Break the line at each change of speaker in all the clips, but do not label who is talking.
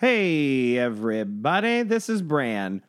Hey, everybody, this is Bran.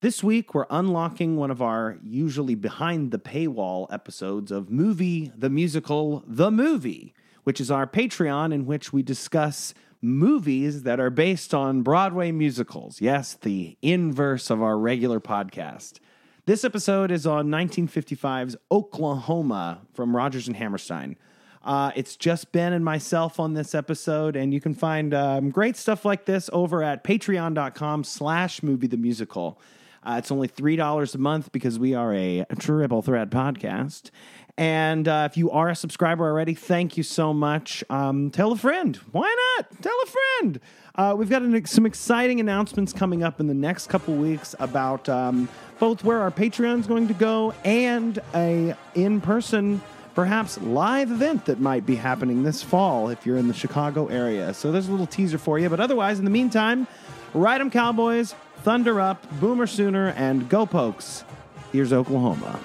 This week, we're unlocking one of our usually behind the paywall episodes of Movie the Musical The Movie, which is our Patreon in which we discuss movies that are based on Broadway musicals. Yes, the inverse of our regular podcast. This episode is on 1955's Oklahoma from Rodgers and Hammerstein. Uh, it's just Ben and myself on this episode, and you can find um, great stuff like this over at patreon.com slash movie the musical. Uh, it's only $3 a month because we are a triple threat podcast. And uh, if you are a subscriber already, thank you so much. Um, tell a friend. Why not? Tell a friend. Uh, we've got an, some exciting announcements coming up in the next couple weeks about um, both where our Patreon is going to go and a in-person perhaps live event that might be happening this fall if you're in the Chicago area. So there's a little teaser for you. But otherwise, in the meantime, ride ride 'em Cowboys, thunder up, boomer sooner, and go pokes. Here's Oklahoma.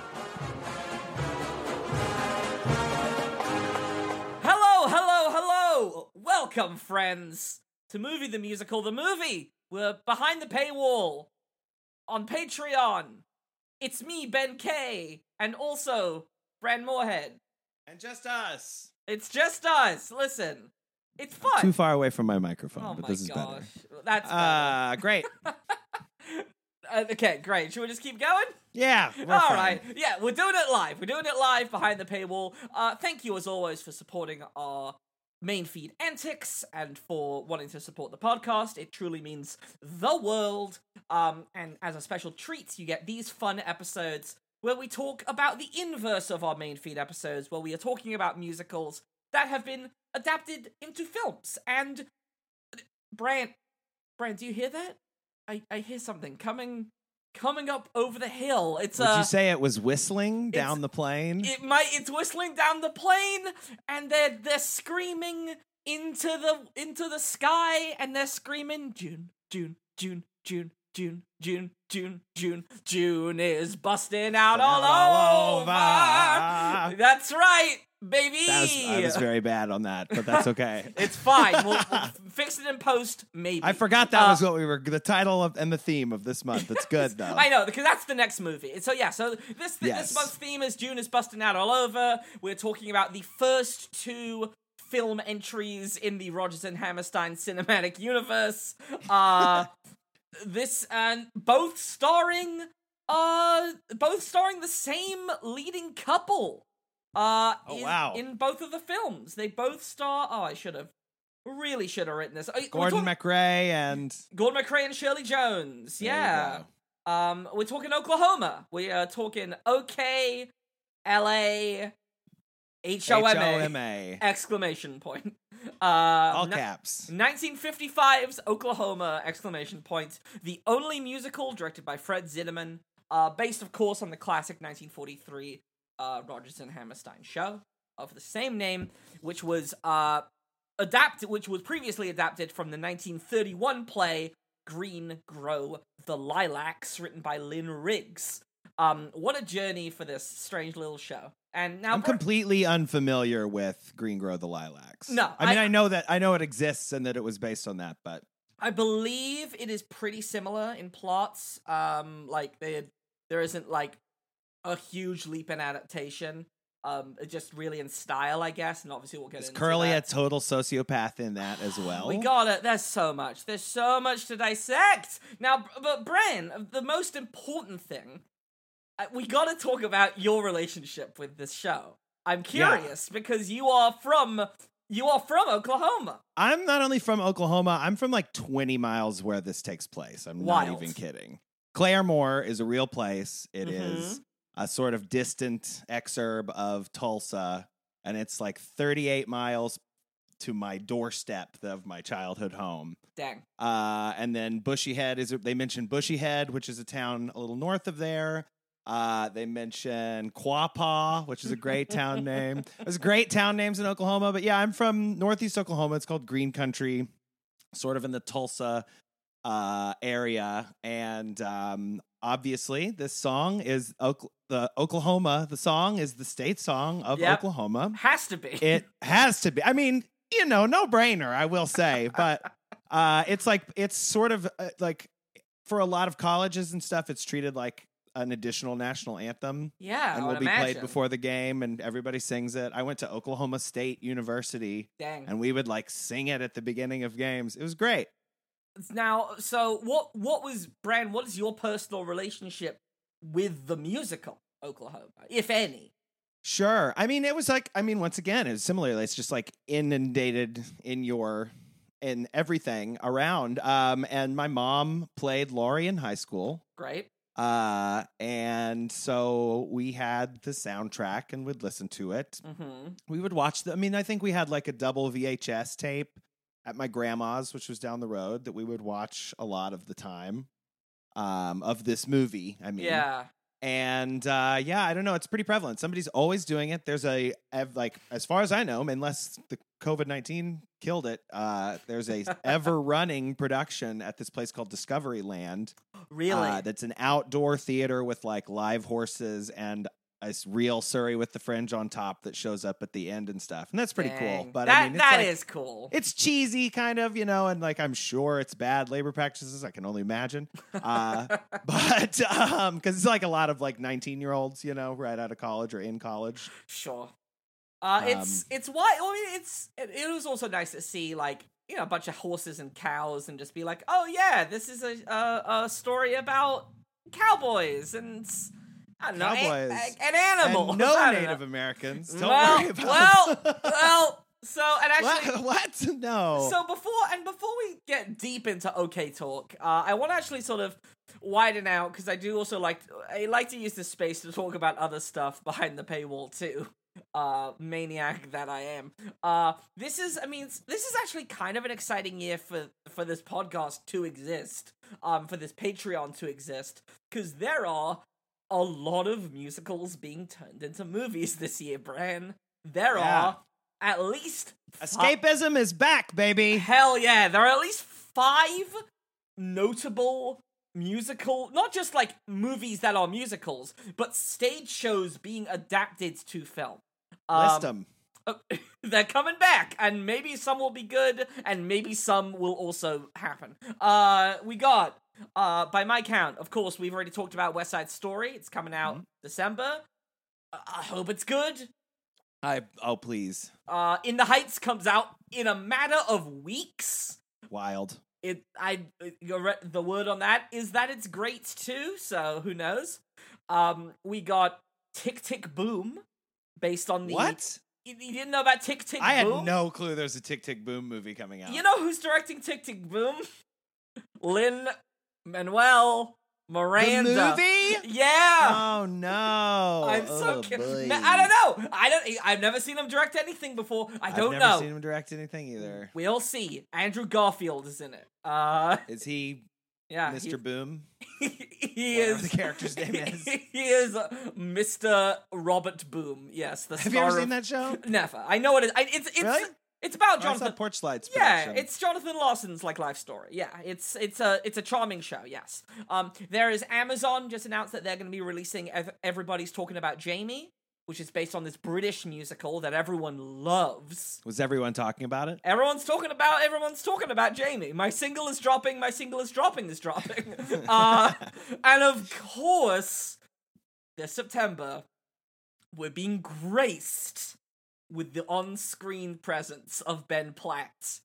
Hello, hello, hello! Welcome, friends, to Movie the Musical, the movie. We're behind the paywall on Patreon. It's me, Ben K, and also Bran Moorhead.
And just us.
It's just us. Listen, it's fun.
Too far away from my microphone,
oh
but
my
this is
gosh,
better.
that's better.
Ah, great.
Uh, okay, great. Should we just keep going?
Yeah. we're
All
fine.
right. Yeah, we're doing it live. We're doing it live behind the paywall. Uh, thank you, as always, for supporting our main feed antics and for wanting to support the podcast. It truly means the world. Um, and as a special treat, you get these fun episodes where we talk about the inverse of our main feed episodes, where we are talking about musicals that have been adapted into films. And Brant, Brant, do you hear that? I, I hear something coming coming up over the hill. It's
Would
uh,
you say it was whistling down the plain?
it might it's whistling down the plain and they're they're screaming into the into the sky and they're screaming June June June June June June June June June is busting out all,
All
over.
over.
That's right, baby.
That was, I was very bad on that, but that's okay.
it's fine. We'll, we'll fix it in post, maybe.
I forgot that
Uh,
was what we were the title of and the theme of this month. It's good though.
I know because that's the next movie. So yeah, so this
Yes.
this month's theme is June is busting out all over. We're talking about the first two film entries in the Rodgers and Hammerstein cinematic universe. Uh this and both starring uh both starring the same leading couple. Uh
Oh,
in,
wow.
in both of the films. They both star Oh, I should have really should have written this.
Gordon MacRae and
Gordon MacRae and Shirley Jones.
There
yeah. Um, we're talking Oklahoma. We are talking OK, LA, H O M A exclamation point. Uh,
All caps.
1955's Oklahoma exclamation point. The only musical directed by Fred Zinnemann, uh, based of course on the classic 1943 uh, Rodgers and Hammerstein show of the same name, which was uh, adapted, which was previously adapted from the 1931 play Green Grow the Lilacs, written by Lynn Riggs. Um, what a journey for this strange little show. And now
I'm
Br-
completely unfamiliar with Green Grow the Lilacs.
No,
I mean
I-
I know that I know it exists and that it was based on that, but
I believe it is pretty similar in plots. Um, like there, there isn't like a huge leap in adaptation. Um, just really in style, I guess, and obviously we'll get
is Curly a total sociopath in that as well?
We got it. There's so much. There's so much to dissect. Now, but Bran, the most important thing, we got to talk about your relationship with this show. I'm
Yeah.
curious because you are from you are from Oklahoma.
I'm not only from Oklahoma, I'm from like 20 miles where this takes place. I'm not even kidding. Claremore is a real place. It is
Mhm.
a sort of distant exurb of Tulsa, and it's like 38 miles to my doorstep of my childhood home.
Dang.
Uh, and then Bushyhead is they mentioned Bushyhead, which is a town a little north of there. Uh, they mention Quapaw, which is a great town name. There's great town names in Oklahoma, but yeah, I'm from Northeast Oklahoma. It's called Green Country, sort of in the Tulsa uh, area, and um, obviously, this song is Oak- the Oklahoma. The song is the state song of
Yep.
Oklahoma.
Has to be.
It has to be. I mean, you know, no brainer, I will say, but Uh, it's like it's sort of uh, like for a lot of colleges and stuff, it's treated like an additional national anthem
Yeah,
and will be
imagine.
played before the game, and everybody sings it. I went to Oklahoma State University,
Dang.
and we would like sing it at the beginning of games. It was great.
Now, so what? What was Bran? What is your personal relationship with the musical Oklahoma, if any?
Sure. I mean, it was like, I mean, once again, it's similarly, it's just like inundated in your, in everything around. Um, and my mom played Laurie in high school.
Great.
Uh, and so we had the soundtrack and would listen to it.
Mm-hmm.
We would watch the, I mean, I think we had like a double VHS tape at my grandma's, which was down the road, that we would watch a lot of the time. Um, of this movie, I mean,
Yeah.
And uh, yeah, I don't know. It's pretty prevalent. Somebody's always doing it. There's a like, as far as I know, unless the COVID nineteen killed it, uh, there's a ever running production at this place called Discovery Land.
Really.
Uh, that's an outdoor theater with like live horses and a real Surrey with the fringe on top that shows up at the end and stuff. And that's pretty cool. But
that
I mean, it's
that
like,
is cool.
it's cheesy kind of, you know, and like I'm sure it's bad labor practices. I can only imagine. Uh, but um because it's like a lot of like 19 year olds you know right out of college or in college
Sure. Uh, it's
Um,
it's why. I mean, it's it, it was also nice to see like you know a bunch of horses and cows and just be like, oh yeah, this is a a, a story about cowboys and I don't know,
Cowboys.
a- an animal.
and no native
know.
americans don't
well,
worry about
well, well. So and actually,
what, what no
So before and before we get deep into OK Talk, uh, I want to actually sort of widen out because I do also like I like to use this space to talk about other stuff behind the paywall too. Uh, maniac that I am. Uh, this is I mean this is actually kind of an exciting year for for this podcast to exist. Um, for this Patreon to exist because there are a lot of musicals being turned into movies this year, Bran. There
Yeah.
are at least
escapism is back baby
Hell yeah, there are at least five notable musical, not just like movies that are musicals, but stage shows being adapted to film.
list
Um,
them
they're coming back, and maybe some will be good, and maybe some will also happen. Uh, we got, uh, by my count, of course, we've already talked about West Side Story. It's coming out December. I I hope it's good.
i oh please
Uh, In the Heights comes out in a matter of weeks.
wild
it I you're the word on that is that it's great too. So who knows? Um, we got Tick Tick Boom, based on the
what
You, you didn't know about Tick Tick
i had no clue there's a tick tick boom movie coming out
You know who's directing Tick Tick Boom? Lin Manuel Miranda.
the movie
Yeah.
oh no
I'm so
oh,
ki- I don't know. I don't. I've never seen him direct anything before. I don't know.
I've never
know.
seen him direct anything either
We'll see. Andrew Garfield is in it. Uh,
is he
yeah,
mr
he-
boom
he is
the character's name is.
he is uh, Mr. Robert Boom. Yes, the
have you ever seen that show
Never. I know it is. I, it's it's
Really?
It's about
Oh,
Jonathan.
saw Porch Slides
Yeah, it's Jonathan Larson's like life story. Yeah, it's it's a it's a charming show. Yes. Um, there is Amazon just announced that they're going to be releasing. Ev- Everybody's talking about Jamie, which is based on this British musical that everyone loves.
Was everyone talking about it?
Everyone's talking about everyone's talking about Jamie. My single is dropping. My single is dropping. Is dropping. uh, and of course, this September, we're being graced with the on-screen presence of Ben Platt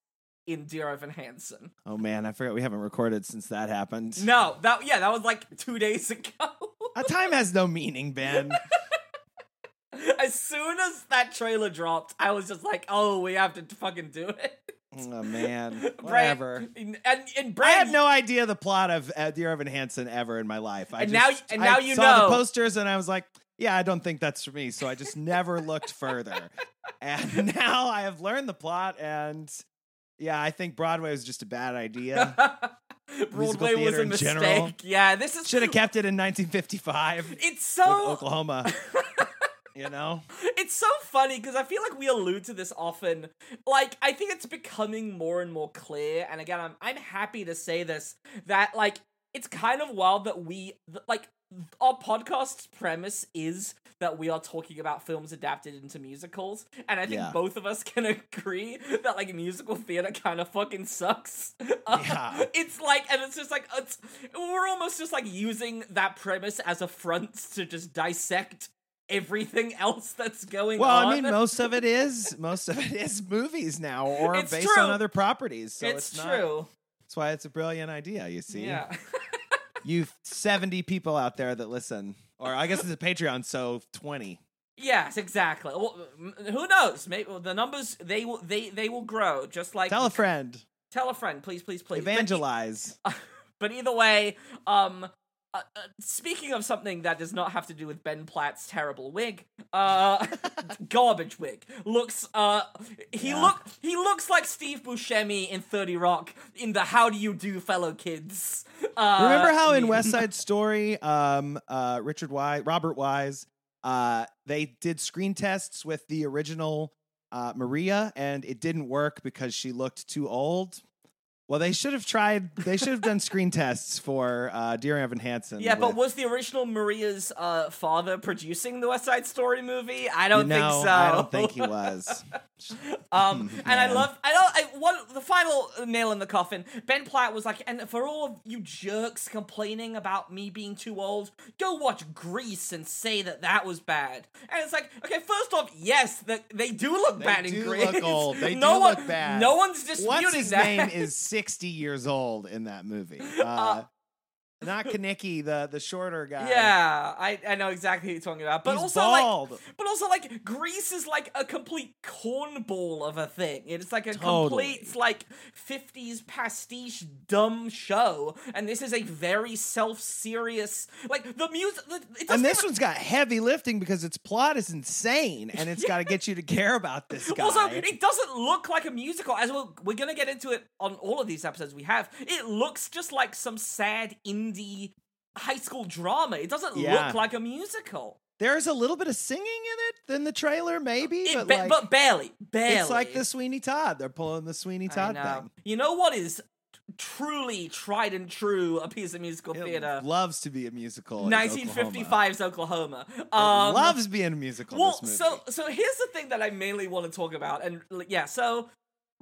in Dear Evan Hansen.
Oh man, I forgot we haven't recorded since that happened.
No, that yeah, that was like two days ago.
A time has no meaning, Ben.
as soon as that trailer dropped, I was just like, "Oh, we have to fucking do it."
oh man, whatever.
and and
I had no idea the plot of uh, Dear Evan Hansen ever in my life. I
And
just,
now- and now
I
you
saw
know.
the posters and I was like, yeah, I don't think that's for me. So I just never looked further. And now I have learned the plot, and yeah, I think Broadway was just a bad idea.
Broadway was a mistake.
general.
Yeah, this is
Should have kept it in 1955
It's so
Oklahoma. you know,
it's so funny because I feel like we allude to this often. Like I think it's becoming more and more clear. And again, I'm I'm happy to say this that like it's kind of wild that we like our podcast's premise is that we are talking about films adapted into musicals, and I think
Yeah.
both of us can agree that like musical theater kind of fucking sucks.
Yeah.
it's like, and it's just like it's we're almost just like using that premise as a front to just dissect everything else that's going
Well,
on.
I mean, most of it is most of it is movies now, or
It's
based
true.
on other properties. So
it's,
it's, not-
true.
That's why it's a brilliant idea. You see,
Yeah.
You seventy people out there that listen, or I guess it's a Patreon, so twenty.
Yes, exactly. Well, who knows? Maybe the numbers they will they they will grow. Just like
Tell a friend,
tell a friend, please, please, please. But
evangelize.
But either way, um, uh, uh, speaking of something that does not have to do with Ben Platt's terrible wig, uh, garbage wig looks. Uh, he
Yeah.
look he looks like Steve Buscemi in Thirty Rock in the "How do you do, fellow kids." Uh,
Remember how in. West Side Story, um, uh, Richard Wise, Robert Wise, uh, they did screen tests with the original uh, Maria, and it didn't work because she looked too old. Well, they should have tried. They should have done screen tests for uh, Dear Evan Hansen.
Yeah, but was the original Maria's uh, father producing the West Side Story movie? I don't
you
think so.
I don't think he was.
Um, and I love, I don't, I, one, the final nail in the coffin, Ben Platt was like, and for all of you jerks complaining about me being too old, go watch Grease and say that that was bad. And it's like, okay, first off, yes, the, they do look
They
bad
do
in Grease.
They do look old. They
no
do
one,
look bad.
No one's disputing
What's his
that.
name is sixty years old in that movie. Uh, not Kenickie, the the shorter guy.
yeah, I, I know exactly who you're talking about. But
He's
also, like,
bald.
But also, like, Grease is like a complete cornball of a thing. It's like a
Totally.
complete, like, 50s pastiche dumb show. And this is a very self serious, like, the music.
And this
even-
one's got heavy lifting because its plot is insane, and it's got to get you to care about this guy.
Also, it doesn't look like a musical. As we're, we're gonna get into it on all of these episodes we have. It looks just like some sad indie high school drama. It doesn't
Yeah.
look like a musical.
There's a little bit of singing in it in the trailer, maybe,
It
but
ba-
like
but barely, barely.
it's like the Sweeney Todd. They're pulling the Sweeney Todd thing.
You know what is truly tried and true a piece of musical
It
theater?
loves to be a musical. in
1955's Oklahoma.
Oklahoma.
Um,
loves being a musical.
well,
this movie.
so so here's the thing that I mainly want to talk about, and yeah, so.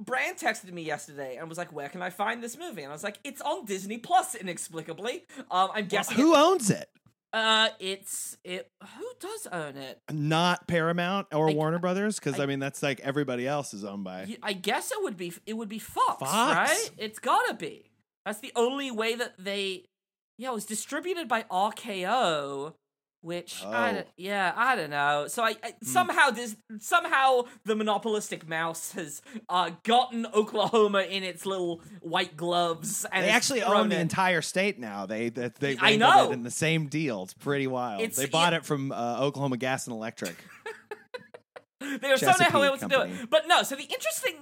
Brand texted me yesterday and was like, "Where can I find this movie?" And I was like, "It's on Disney Plus, inexplicably." Um, I'm
Well,
guessing.
who owns it?
Uh, it's it. Who does own it?
Not Paramount or
I-
Warner Brothers, because I,
I-
mean that's like everybody else is owned by.
I guess it would be. It would be Fox,
Fox.
right? It's gotta be. That's the only way that they. Yeah, it was distributed by RKO, which
Oh. Hmm.
don't- yeah I don't know. So I, I somehow this somehow the monopolistic mouse has uh gotten Oklahoma in its little white gloves and
They actually own the
it-
entire state now. They they, they
I know.
in the same deal. It's pretty wild.
It's-
they bought
it-
it from uh, Oklahoma Gas and Electric.
they now
Chesapeake
able to do it. But no, so the interesting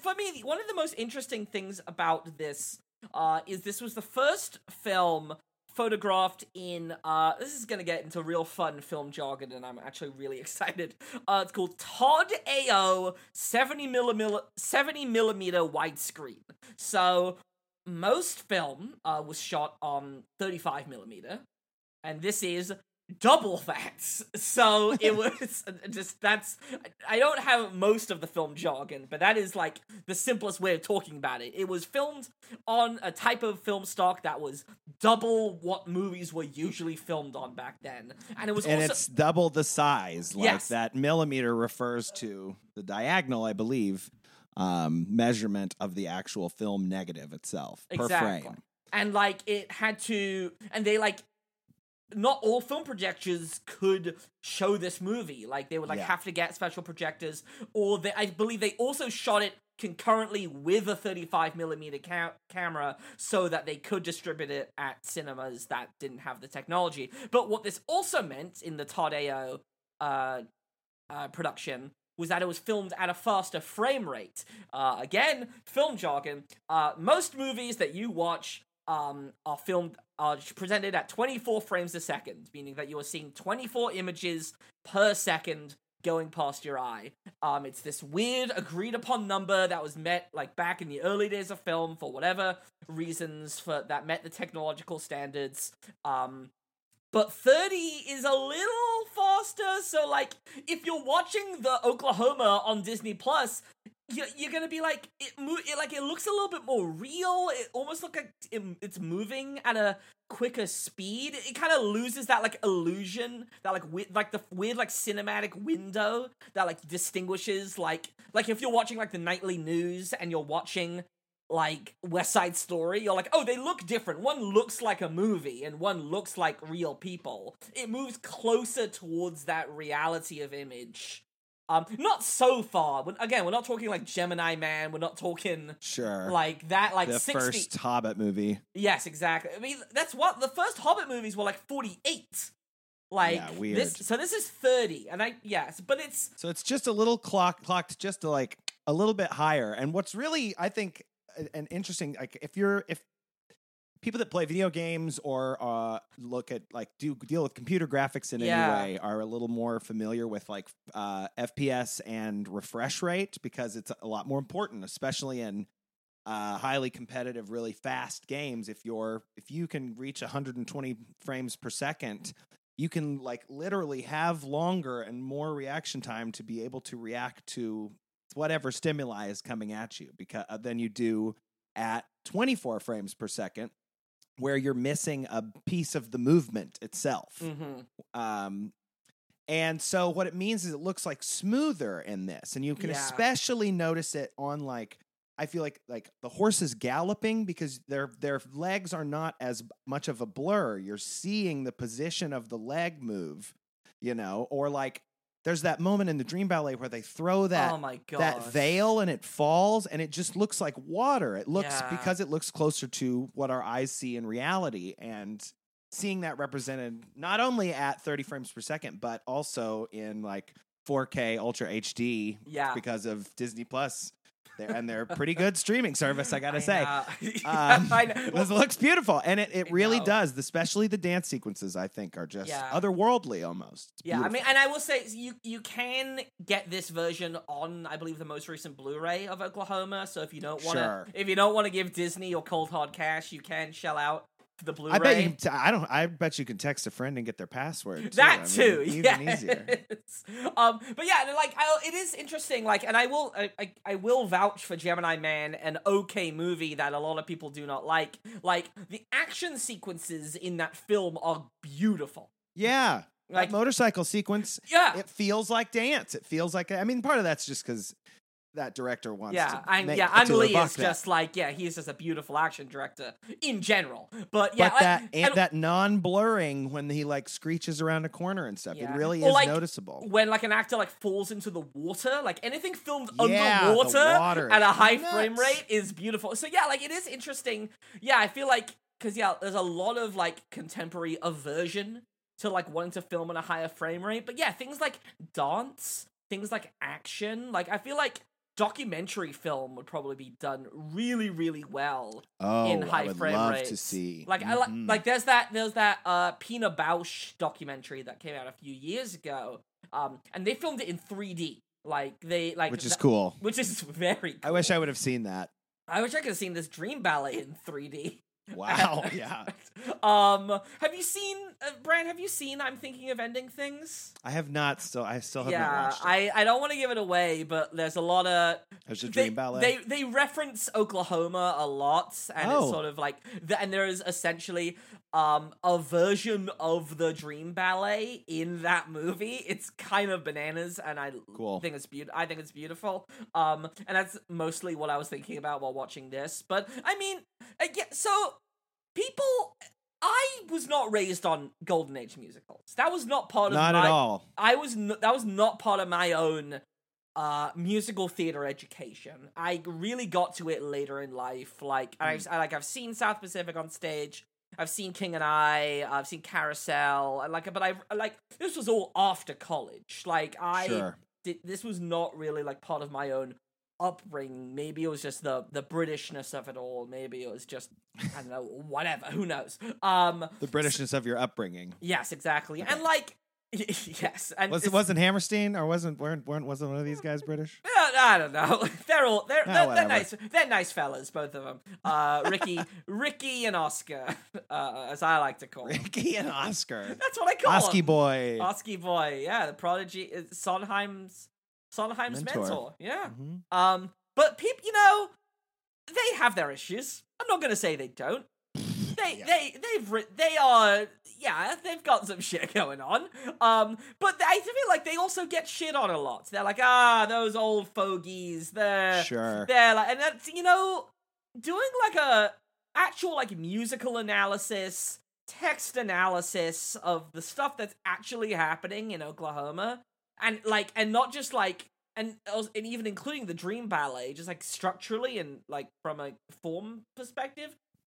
for me, one of the most interesting things about this uh, is this was the first film photographed in uh this is gonna get into real fun film jargon and i'm actually really excited. Uh it's called todd ao 70 millimeter 70 millimeter widescreen. So most film uh was shot on 35 millimeter and this is double that. So it was just that's I don't have most of the film jargon, but that is like the simplest way of talking about it. It was filmed on a type of film stock that was double what movies were usually filmed on back then. And it was
and
also
it's double the size. Like
Yes.
that millimeter refers to the diagonal, I believe, um, measurement of the actual film negative itself per
Exactly.
frame.
and like it had to and they like not all film projectors could show this movie like they would like
Yeah.
have to get special projectors or they i believe they also shot it concurrently with a 35 millimeter ca- camera so that they could distribute it at cinemas that didn't have the technology but what this also meant in the Todd-AO uh, uh, production was that it was filmed at a faster frame rate. Uh, again, film jargon. Uh, most movies that you watch um, are filmed are presented at 24 frames a second, meaning that you are seeing 24 images per second going past your eye. Um, it's this weird agreed upon number that was met like back in the early days of film for whatever reasons for that met the technological standards. Um, but 30 is a little faster. So, like, if you're watching the Oklahoma on Disney Plus, you're, you're gonna be like, it, mo- it like it looks a little bit more real. It almost look like it, it's moving at a quicker speed. It kind of loses that like illusion, that like we- like the weird like cinematic window that like distinguishes like like if you're watching like the nightly news and you're watching like West Side Story, you're like, oh, they look different. One looks like a movie and one looks like real people. It moves closer towards that reality of image. Um, not so far. Again, we're not talking like Gemini Man. We're not talking
Sure.
like that. Like
the
sixty.
first Hobbit movie.
Yes, exactly. I mean, that's what the first Hobbit movies were like forty-eight. Like
Yeah, weird.
this. So this is thirty, and I yes, but it's
So it's just a little clock clocked just to like a little bit higher. And what's really I think an interesting like if you're if people that play video games or uh look at like do deal with computer graphics in
Yeah.
any way are a little more familiar with like uh FPS and refresh rate because it's a lot more important especially in uh, highly competitive, really fast games. If you're if you can reach 120 frames per second, you can like literally have longer and more reaction time to be able to react to whatever stimuli is coming at you because uh, than you do at 24 frames per second where you're missing a piece of the movement itself
mhm.
um and so what it means is it looks like smoother in this and you can
Yeah.
especially notice it on like I feel like like the horses galloping because their their legs are not as much of a blur. You're seeing the position of the leg move, you know, or like there's that moment in the dream ballet where they throw that
oh
that veil and it falls and it just looks like water. It looks
Yeah.
because it looks closer to what our eyes see in reality and seeing that represented not only at 30 frames per second but also in like 4K Ultra HD
Yeah,
because of Disney Plus. They're, and they're a pretty good streaming service, I gotta say.
know.
Um,
I know.
Looks beautiful, and it, it
I
really
know.
does. Especially the dance sequences, I think, are just
Yeah.
otherworldly almost. It's
Yeah, I mean, and I will say you you can get this version on, I believe, the most recent Blu-ray of Oklahoma. So if you don't want to,
Sure.
if you don't want to give Disney your cold hard cash, you can shell out the Blu-ray.
I bet you. Can t- I don't. I bet you can text a friend and get their password. Too.
that
I mean,
too,
even
yes.
easier.
um, but yeah, like I, it is interesting. Like, and I will, I, I, I will vouch for Gemini Man, an okay movie that a lot of people do not like. Like the action sequences in that film are beautiful.
Yeah,
Like,
that motorcycle sequence.
yeah,
It feels like dance. It feels like. I mean, part of that's just because that director wants.
yeah,
to
I'm
make,
yeah.
to
Ang Lee
evoke
is just like yeah, he's just a beautiful action director in general. But yeah,
but that
like,
and, that non-blurring when he like screeches around a corner and stuff,
Yeah.
it really
Or,
is
like,
noticeable.
when like an actor like falls into the water, like anything filmed
Yeah,
underwater
water
at a high
nuts.
frame rate is beautiful. So yeah, like it is interesting. Yeah, I feel like because yeah, there's a lot of like contemporary aversion to like wanting to film at a higher frame rate. But yeah, things like dance, things like action, like I feel like documentary film would probably be done really, really well
Oh,
in high
I would
frame
love
rates.
to see.
Like I like like there's that there's that uh Pina Bausch documentary that came out a few years ago. Um and they filmed it in 3D. Like they like
which is
th-
cool.
Which is very cool.
I wish I would have seen that.
I wish I could have seen this dream ballet in 3D.
Wow. yeah.
Um have you seen uh, Brand, have you seen I'm thinking of ending things?
I have not still I still have not
yeah,
watched it.
I I don't want to give it away, but there's a lot of
There's a
they,
dream ballet.
They they reference Oklahoma a lot, and
Oh.
it's sort of like the, and there is essentially um a version of the Dream Ballet in that movie. It's kind of bananas, and I
Cool.
think it's beautiful. I think it's beautiful. Um, and that's mostly what I was thinking about while watching this. But I mean, I again, so people. I was not raised on Golden Age musicals. That was not part of
not
my
at all.
I was n- that was not part of my own uh musical theater education. I really got to it later in life. Like
Hmm.
I've I, like I've seen South Pacific on stage. I've seen King and I. I've seen Carousel. And like, but I like this was all after college. Like I
Sure.
did, this was not really like part of my own upbringing. Maybe it was just the the Britishness of it all. Maybe it was just I don't know. Whatever. Who knows? Um.
The Britishness of your upbringing.
Yes, exactly. And like yes, and
Was it wasn't Hammerstein or wasn't weren't, weren't wasn't one of these guys British?
Uh, I don't know. They're all they're
Ah,
they're, they're nice. They're nice fellas, both of them. Uh, Ricky, Ricky, and Oscar, uh, as I like to call them.
Ricky and Oscar.
That's what I call them.
boy.
Oski boy. Yeah, the prodigy. is Sondheim's Sondheim's mentor.
Mentor.
Yeah.
Mhm.
Um, but people, you know, they have their issues. I'm not gonna say they don't. They
Yeah.
they they've writ- they are yeah they've got some shit going on. Um, but I feel like they also get shit on a lot. They're like ah those old fogies. They're
Sure.
they're like and that's you know doing like a actual like musical analysis text analysis of the stuff that's actually happening in Oklahoma and like and not just like and and even including the dream ballet just like structurally and like from a form perspective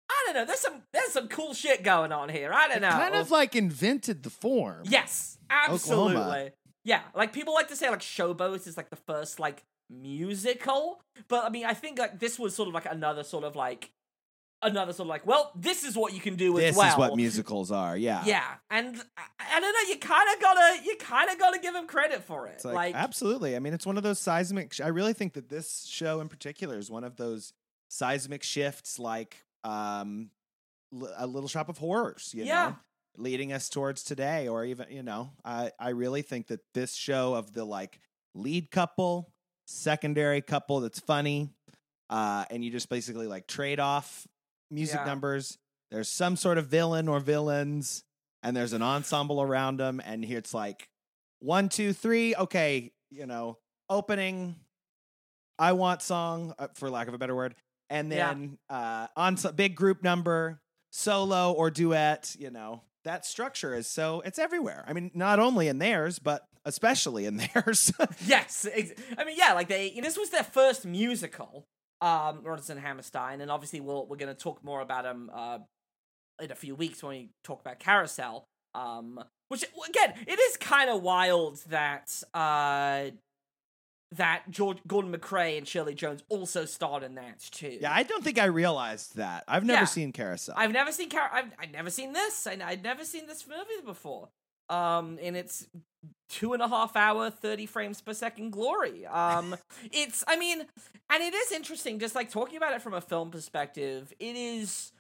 I don't know there's some there's some cool shit going on here I don't know
Kind of like invented the form.
yes absolutely
Oklahoma.
yeah like people like to say like showboat is like the first like musical but I mean I think like this was sort of like another sort of like another sort of like well this is what you can do
This
as well This
is what musicals are. Yeah.
yeah, and I, I don't know. You kind of gotta, you kind of gotta give him credit for it.
Like,
like,
absolutely. I mean, it's one of those seismic. Sh- I really think that this show in particular is one of those seismic shifts, like um, L- a Little Shop of Horrors. You
Yeah.
know, leading us towards today, or even you know, I I really think that this show of the like lead couple, secondary couple that's funny, uh, and you just basically like trade off music
Yeah.
numbers. There's some sort of villain or villains, and there's an ensemble around them, and here it's like one, two, three. Okay, you know, opening. I want song, uh, for lack of a better word, and
Yeah.
then uh, on big group number, solo or duet. You know, that structure is so it's everywhere. I mean, not only in theirs, but especially in theirs.
yes, ex- I mean, yeah, like they. This was their first musical, um, Rodgers and Hammerstein, and obviously we'll we're gonna talk more about him uh in a few weeks when we talk about Carousel. Um, which again, it is kind of wild that uh that George Gordon MacRae and Shirley Jones also starred in that too.
yeah, I don't think I realized that. I've never
Yeah.
seen Carousel.
I've never seen Car- I've I've never seen this. I I'd never seen this movie before. Um, in its two and a half hour, thirty frames per second glory. Um, it's I mean, and it is interesting. Just like talking about it from a film perspective, it is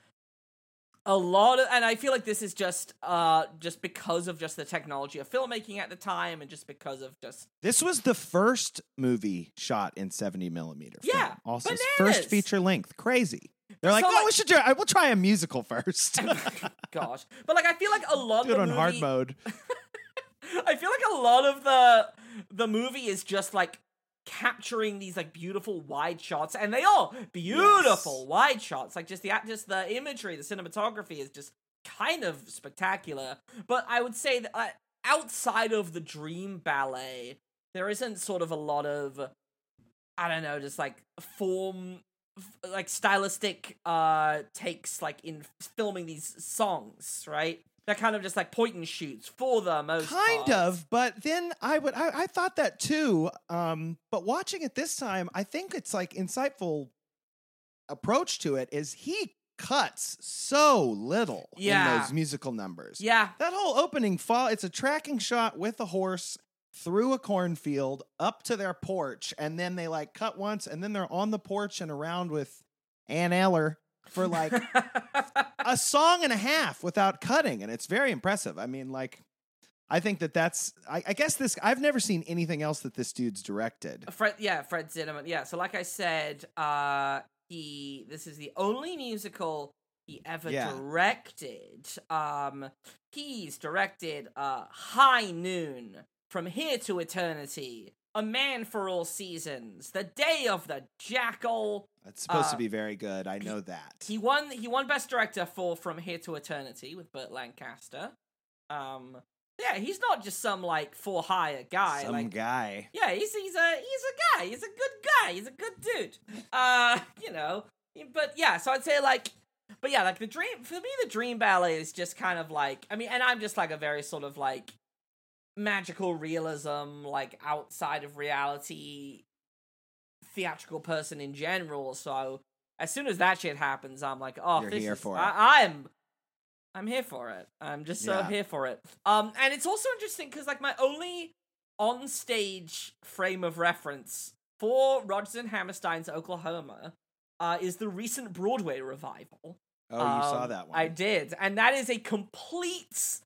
a lot of, and I feel like this is just uh just because of just the technology of filmmaking at the time, and just because of just
This was the first movie shot in 70 millimeter. film.
Yeah,
Also,
bananas.
first feature length. Crazy. They're like,
So,
oh,
like-
we should do. I will try a musical first.
gosh, but like I feel like a lot
it
of the
on hard mode.
I feel like a lot of the the movie is just like capturing these like beautiful wide shots, and they are beautiful
Yes.
wide shots. Like just the just the imagery, the cinematography is just kind of spectacular. But I would say that uh, outside of the Dream Ballet, there isn't sort of a lot of I don't know, just like form like stylistic uh takes like in filming these songs, right? They're kind of just like point and shoots for the most
kind
part.
of but then i would I, I thought that too um but watching it this time i think it's like insightful approach to it is he cuts so little in those musical numbers
Yeah.
that whole opening fall it's a tracking shot with a horse through a cornfield up to their porch and then they like cut once and then they're on the porch and around with Aunt Eller for like a song and a half without cutting and it's very impressive i mean like i think that that's I, I guess this i've never seen anything else that this dude's directed
Fred, yeah, Fred Zinnemann. Yeah, so like I said, uh, he this is the only musical he ever
Yeah.
directed. Um, he's directed uh, High Noon, From Here to Eternity, A Man for All Seasons, The Day of the Jackal.
it's supposed
uh,
to be very good i know that
He won. He won Best Director for From Here to Eternity with Burt Lancaster. Um, yeah, he's not just some like for hire guy.
some
like
guy
yeah, he's he's a he's a guy. He's a good guy. He's a good dude. Uh, you know. But yeah, so I'd say like, but yeah, like the dream for me, the dream ballet is just kind of like I mean, and I'm just like a very sort of like magical realism, like outside of reality, theatrical person in general. So as soon as that shit happens, I'm like, oh,
You're
this
here
is,
for it.
I, I'm. I'm here for it. I'm just so
Yeah.
here for it. Um, and it's also interesting because like my only on stage frame of reference for Rodgers and Hammerstein's Oklahoma uh, is the recent Broadway revival.
Oh, you saw
Um,
that one.
I did, and that is a complete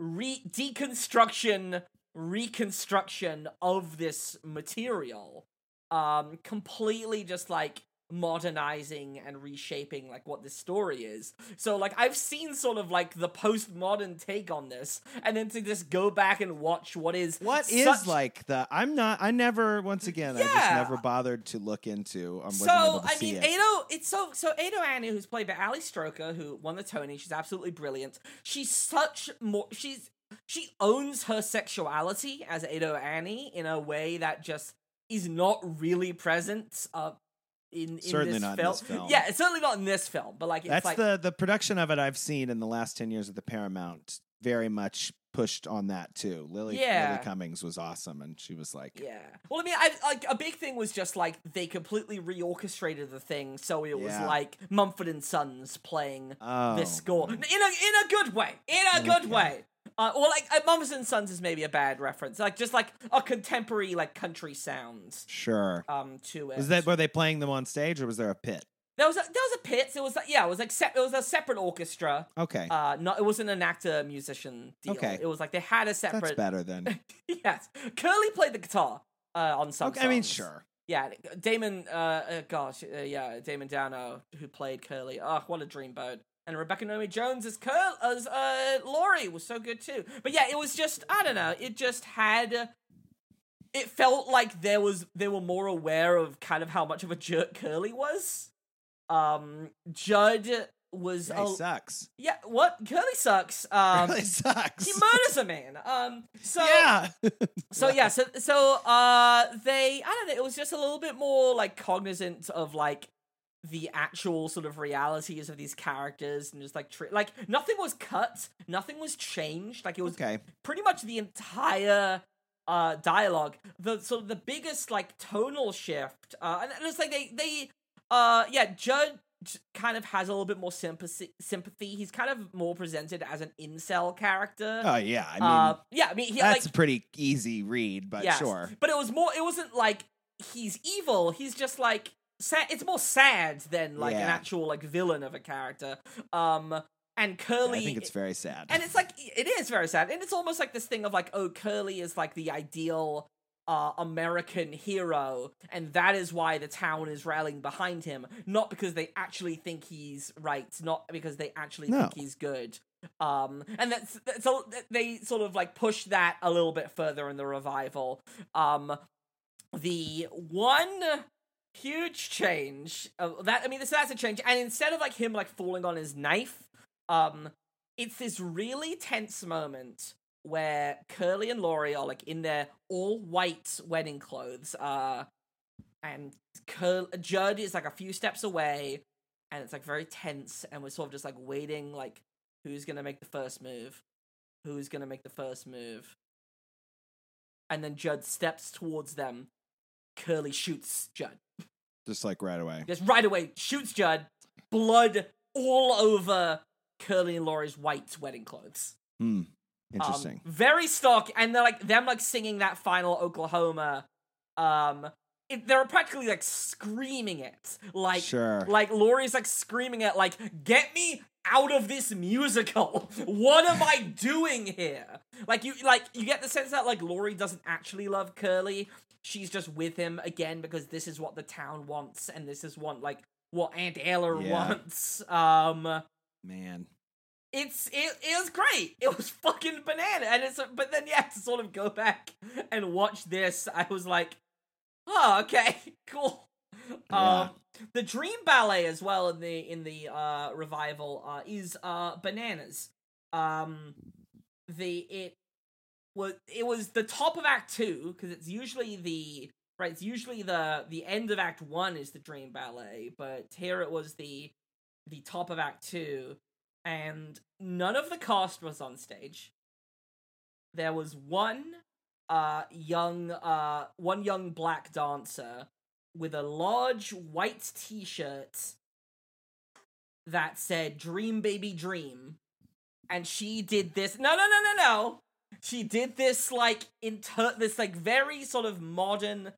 re- deconstruction, reconstruction of this material. Um, completely just like modernizing and reshaping like what this story is. So like I've seen sort of like the postmodern take on this, and then to just go back and watch what is
What is
such-
like the? I'm not. I never. Once again, I just never bothered to look into. Wasn't
So I mean,
it.
Ado. It's so so Ado Annie, who's played by Ali Stroker, who won the Tony. She's absolutely brilliant. She's such more. She's she owns her sexuality as Ado Annie in a way that just is not really present. Uh, in, in
Certainly
this
not in
film.
this film.
Yeah, it's certainly not in this film. But like, it's
That's
like
the the production of it I've seen in the last ten years of the Paramount. Very much pushed on that too. Lily,
Yeah.
Lily Cummings was awesome, and she was like,
Yeah. Well, I mean, I like a big thing was just like they completely reorchestrated the thing, so it was like Mumford and Sons playing
"Oh,
this score in a in a good way, in a good way. Uh, or like uh, Mumford and Sons is maybe a bad reference, like just like a contemporary like country sounds
Sure.
um to it.
Was that were they playing them on stage, or was there a pit?
there was a, there was a pit? It was like, yeah, it was like se- it was a separate orchestra.
Okay,
Uh, not it wasn't an actor musician deal.
Okay.
It was like they had a
that's
separate.
better than.
yes, Curly played the guitar uh, on some.
Okay, I mean, sure.
Yeah, Damon. Uh, uh gosh, uh, yeah, Damon Daunno, who played Curly. Oh, what a dreamboat! And Rebecca Naomi Jones as Curl as uh Laurie was so good too. But yeah, it was just I don't know. It just had. It felt like there was they were more aware of kind of how much of a jerk Curly was. Um, Judd was
Guy
a,
sucks.
yeah. What Curly sucks. Um,
really sucks.
he murders a man. Um, so
yeah.
so yeah, so so uh they I don't know, it was just a little bit more like cognizant of like the actual sort of realities of these characters and just like tr- like nothing was cut, nothing was changed, like it was
okay.
pretty much the entire uh dialogue. The sort of the biggest like tonal shift uh and, and it's like they they uh yeah, Judge kind of has a little bit more sympathy sympathy. He's kind of more presented as an incel character.
Oh yeah. I mean,
uh yeah, I mean he
that's
like
a pretty easy read, but
Yes.
sure.
But it was more. It wasn't like he's evil. He's just like sad. It's more sad than like an actual like villain of a character. Um, and Curly.
I think it's very sad.
and it's like it is very sad, and it's almost like this thing of like, oh, Curly is like the ideal uh, American hero, and that is why the town is rallying behind him, not because they actually think he's right, not because they actually
No.
think he's good. Um, and that's, that's a, they sort of like push that a little bit further in the revival. Um, the one huge change uh, that I mean, this that's a change, and instead of like him like falling on his knife, um, it's this really tense moment where Curly and Laurie are like in their all white wedding clothes, uh, and Cur- Judd is like a few steps away, and it's like very tense, and we're sort of just like waiting, like who's gonna make the first move, who's gonna make the first move, and then Judd steps towards them. Curly shoots Judd.
Just like right away.
Just right away shoots Judd. Blood all over Curly and Laurie's white wedding clothes.
Hmm.
Um,
Interesting.
very stock, and they're like them like singing that final Oklahoma. Um, it, they're practically like screaming it, like
sure.
like Laurie's like screaming it, like "Get me out of this musical! What am I doing here?" Like you like you get the sense that like Laurie doesn't actually love Curly. She's just with him again because this is what the town wants, and this is what like what Aunt Eller
Yeah.
wants. Um
Man.
it's it, it was great. It was fucking banana, and it's but then yeah, to sort of go back and watch this, I was like, oh okay, cool.
Yeah.
Um, the Dream Ballet as well in the in the uh revival uh is uh bananas. Um, the it was it was the top of Act Two because it's usually the right. It's usually the the end of Act One is the Dream Ballet, but here it was the the top of Act Two and none of the cast was on stage. There was one uh young uh one young black dancer with a large white t-shirt that said dream baby dream and she did this. No, no, no, no, no. She did this like inter this like very sort of modern,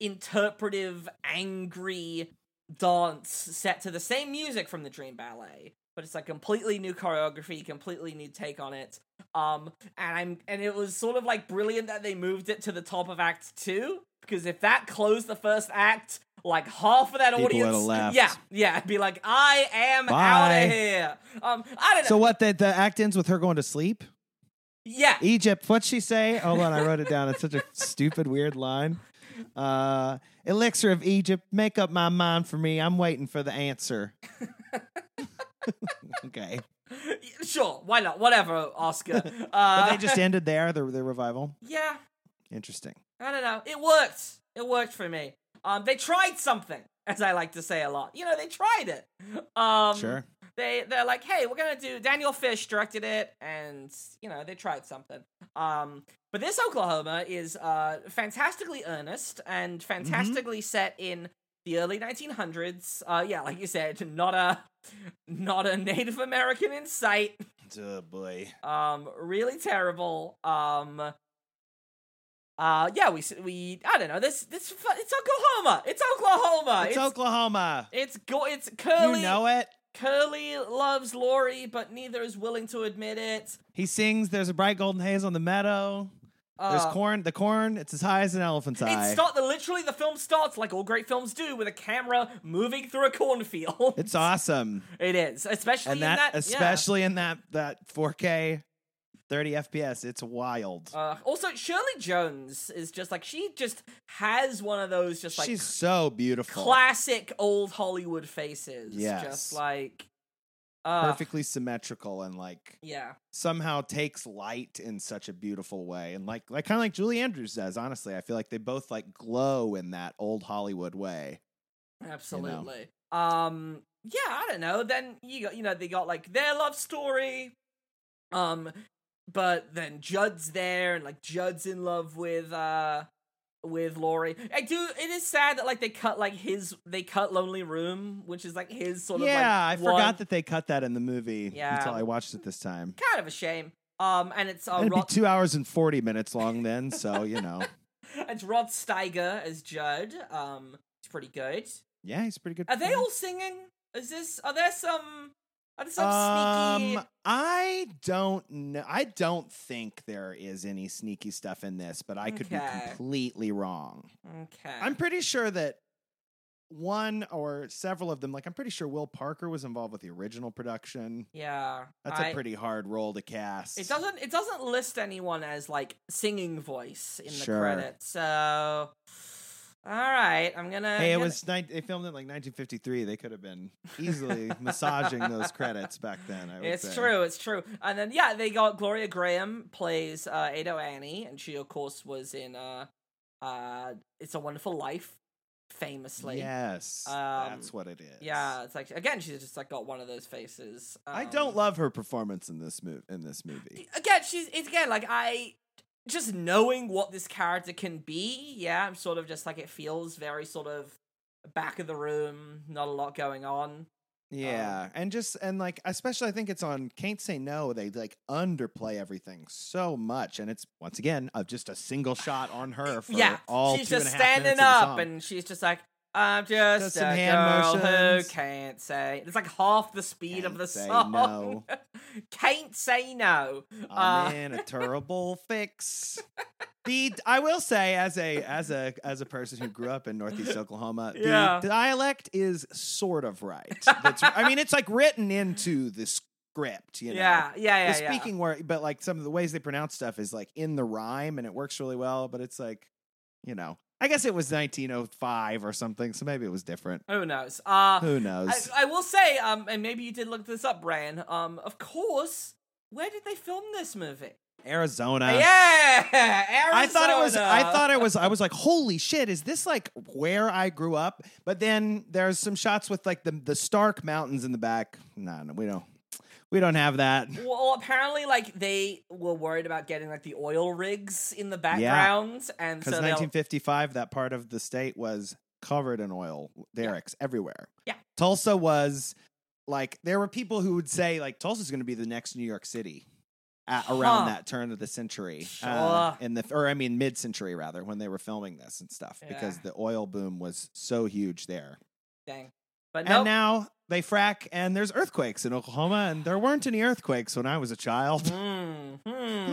interpretive, angry dance set to the same music from the Dream Ballet, but it's like completely new choreography, completely new take on it. Um, and I'm and it was sort of like brilliant that they moved it to the top of Act Two because if that closed the first act, like half of that
People
audience, yeah, yeah, be like, I am
Bye.
out of here. Um, I don't know.
So what? The, the act ends with her going to sleep.
Yeah,
Egypt. What'd she say? Hold on, I wrote it down. It's such a stupid, weird line. Uh, Elixir of Egypt, make up my mind for me. I'm waiting for the answer. okay,
sure, why not? Whatever, Oscar.
but
Uh,
they just ended there. The the revival.
yeah,
Interesting.
I don't know. It worked. It worked for me. Um, they tried something, as I like to say a lot. You know, they tried it. Um,
Sure.
They they're like, hey, we're gonna do. Daniel Fish directed it, and you know they tried something. Um, but this Oklahoma is uh fantastically earnest and fantastically set in the early 1900s. Uh, yeah, like you said, not a not a Native American in sight.
Oh boy.
Um, really terrible. Um, uh, yeah, we we I don't know. This this it's Oklahoma. It's Oklahoma.
It's, Oklahoma.
It's go. It's Curly.
You know it.
Curly loves Laurie, but neither is willing to admit it.
He sings. There's a bright golden haze on the meadow. There's
Uh,
corn. The corn. It's as high as an elephant's eye.
It start literally the film starts like all great films do with a camera moving through a cornfield.
It's awesome,
It is, especially in
that,
that, yeah.
especially in that that 4K, 30 FPS. It's wild.
Uh, also, Shirley Jones is just like she just has one of those just like
She's so beautiful.
classic old Hollywood faces.
Yes.
just like uh,
perfectly symmetrical and like
Yeah,
somehow takes light in such a beautiful way and like like kind of like Julie Andrews does honestly I feel like they both like glow in that old Hollywood way
absolutely. Um, yeah, I don't know. Then you got you know they got like their love story. Um, but then Judd's there, and like Judd's in love with uh with Laurie. I do. It is sad that like they cut like his they cut Lonely Room, which is like his sort of.
yeah I
of one-
forgot that they cut that in the movie
Yeah.
until I watched it this time
kind of a shame. Um, and it's uh,
it'd be two hours and 40 minutes long then so you know
it's Rod Steiger as Judd. Um, it's pretty good.
yeah he's pretty good
Are they all singing? Is this? Are there some? There some sneaky?
Um, I don't know. I don't think there is any sneaky stuff in this, but I could be completely wrong.
Okay.
I'm pretty sure that one or several of them, like I'm pretty sure Will Parker was involved with the original production.
yeah.
That's
a
a pretty hard role to cast.
It doesn't. It doesn't list anyone as like singing voice in the
Sure.
credits. So, all right, I'm gonna.
Hey, it was ni- they filmed it like 1953. They could have been easily massaging those credits back then. I would
It's
say.
true. It's true. And then yeah, they got Gloria Grahame plays uh, Ado Annie, and she of course was in uh, uh, It's a Wonderful Life, famously.
Yes,
Um,
that's what it is.
Yeah, it's like again, she's just like got one of those faces.
I
Um,
don't love her performance in this move in this movie.
again, she's it's again like I just knowing what this character can be. Yeah, I'm sort of just like it feels very sort of back of the room, not a lot going on.
Um, yeah, and just and like especially I think it's on Can't Say No. They like underplay everything so much, and it's once again of just a single shot on her for
yeah,
all
she's just standing
minutes of the
up and she's just like. I'm just
some
a girl who can't say. It's like half the speed of
Can't
the
say
song.
no.
can't say no.
I'm
Uh,
in a terrible fix. The I will say, as a as a as a person who grew up in Northeast Oklahoma, the
Yeah.
dialect is sort of right. That's, I mean, it's like written into the script. You know?
yeah, yeah, yeah,
the
yeah.
speaking word, but like some of the ways they pronounce stuff is like in the rhyme, and it works really well. But it's like, you know, I guess it was 1905 or something, so maybe it was different.
Who knows? Uh,
Who knows?
I, I will say, um, and maybe you did look this up, Bran. Um, of course, where did they film this movie?
Arizona.
yeah, Arizona.
I thought it was. I thought it was. I was like, "Holy shit! Is this like where I grew up?" But then there's some shots with like the the Stark Mountains in the back. No, no, we don't. We don't have that.
Well, apparently, like they were worried about getting like the oil rigs in the background, and
Because
so they'll
1955, that part of the state was covered in oil derricks everywhere.
Yeah.
Tulsa was like there were people who would say like Tulsa's going to be the next New York City. At, around
Huh.
that turn of the century,
Sure.
uh, in the or I mean mid-century rather, when they were filming this and stuff, because the oil boom was so huge there.
Dang. But
And
no,
now they frack, and there's earthquakes in Oklahoma, and there weren't any earthquakes when I was a child.
Hmm.
Hmm,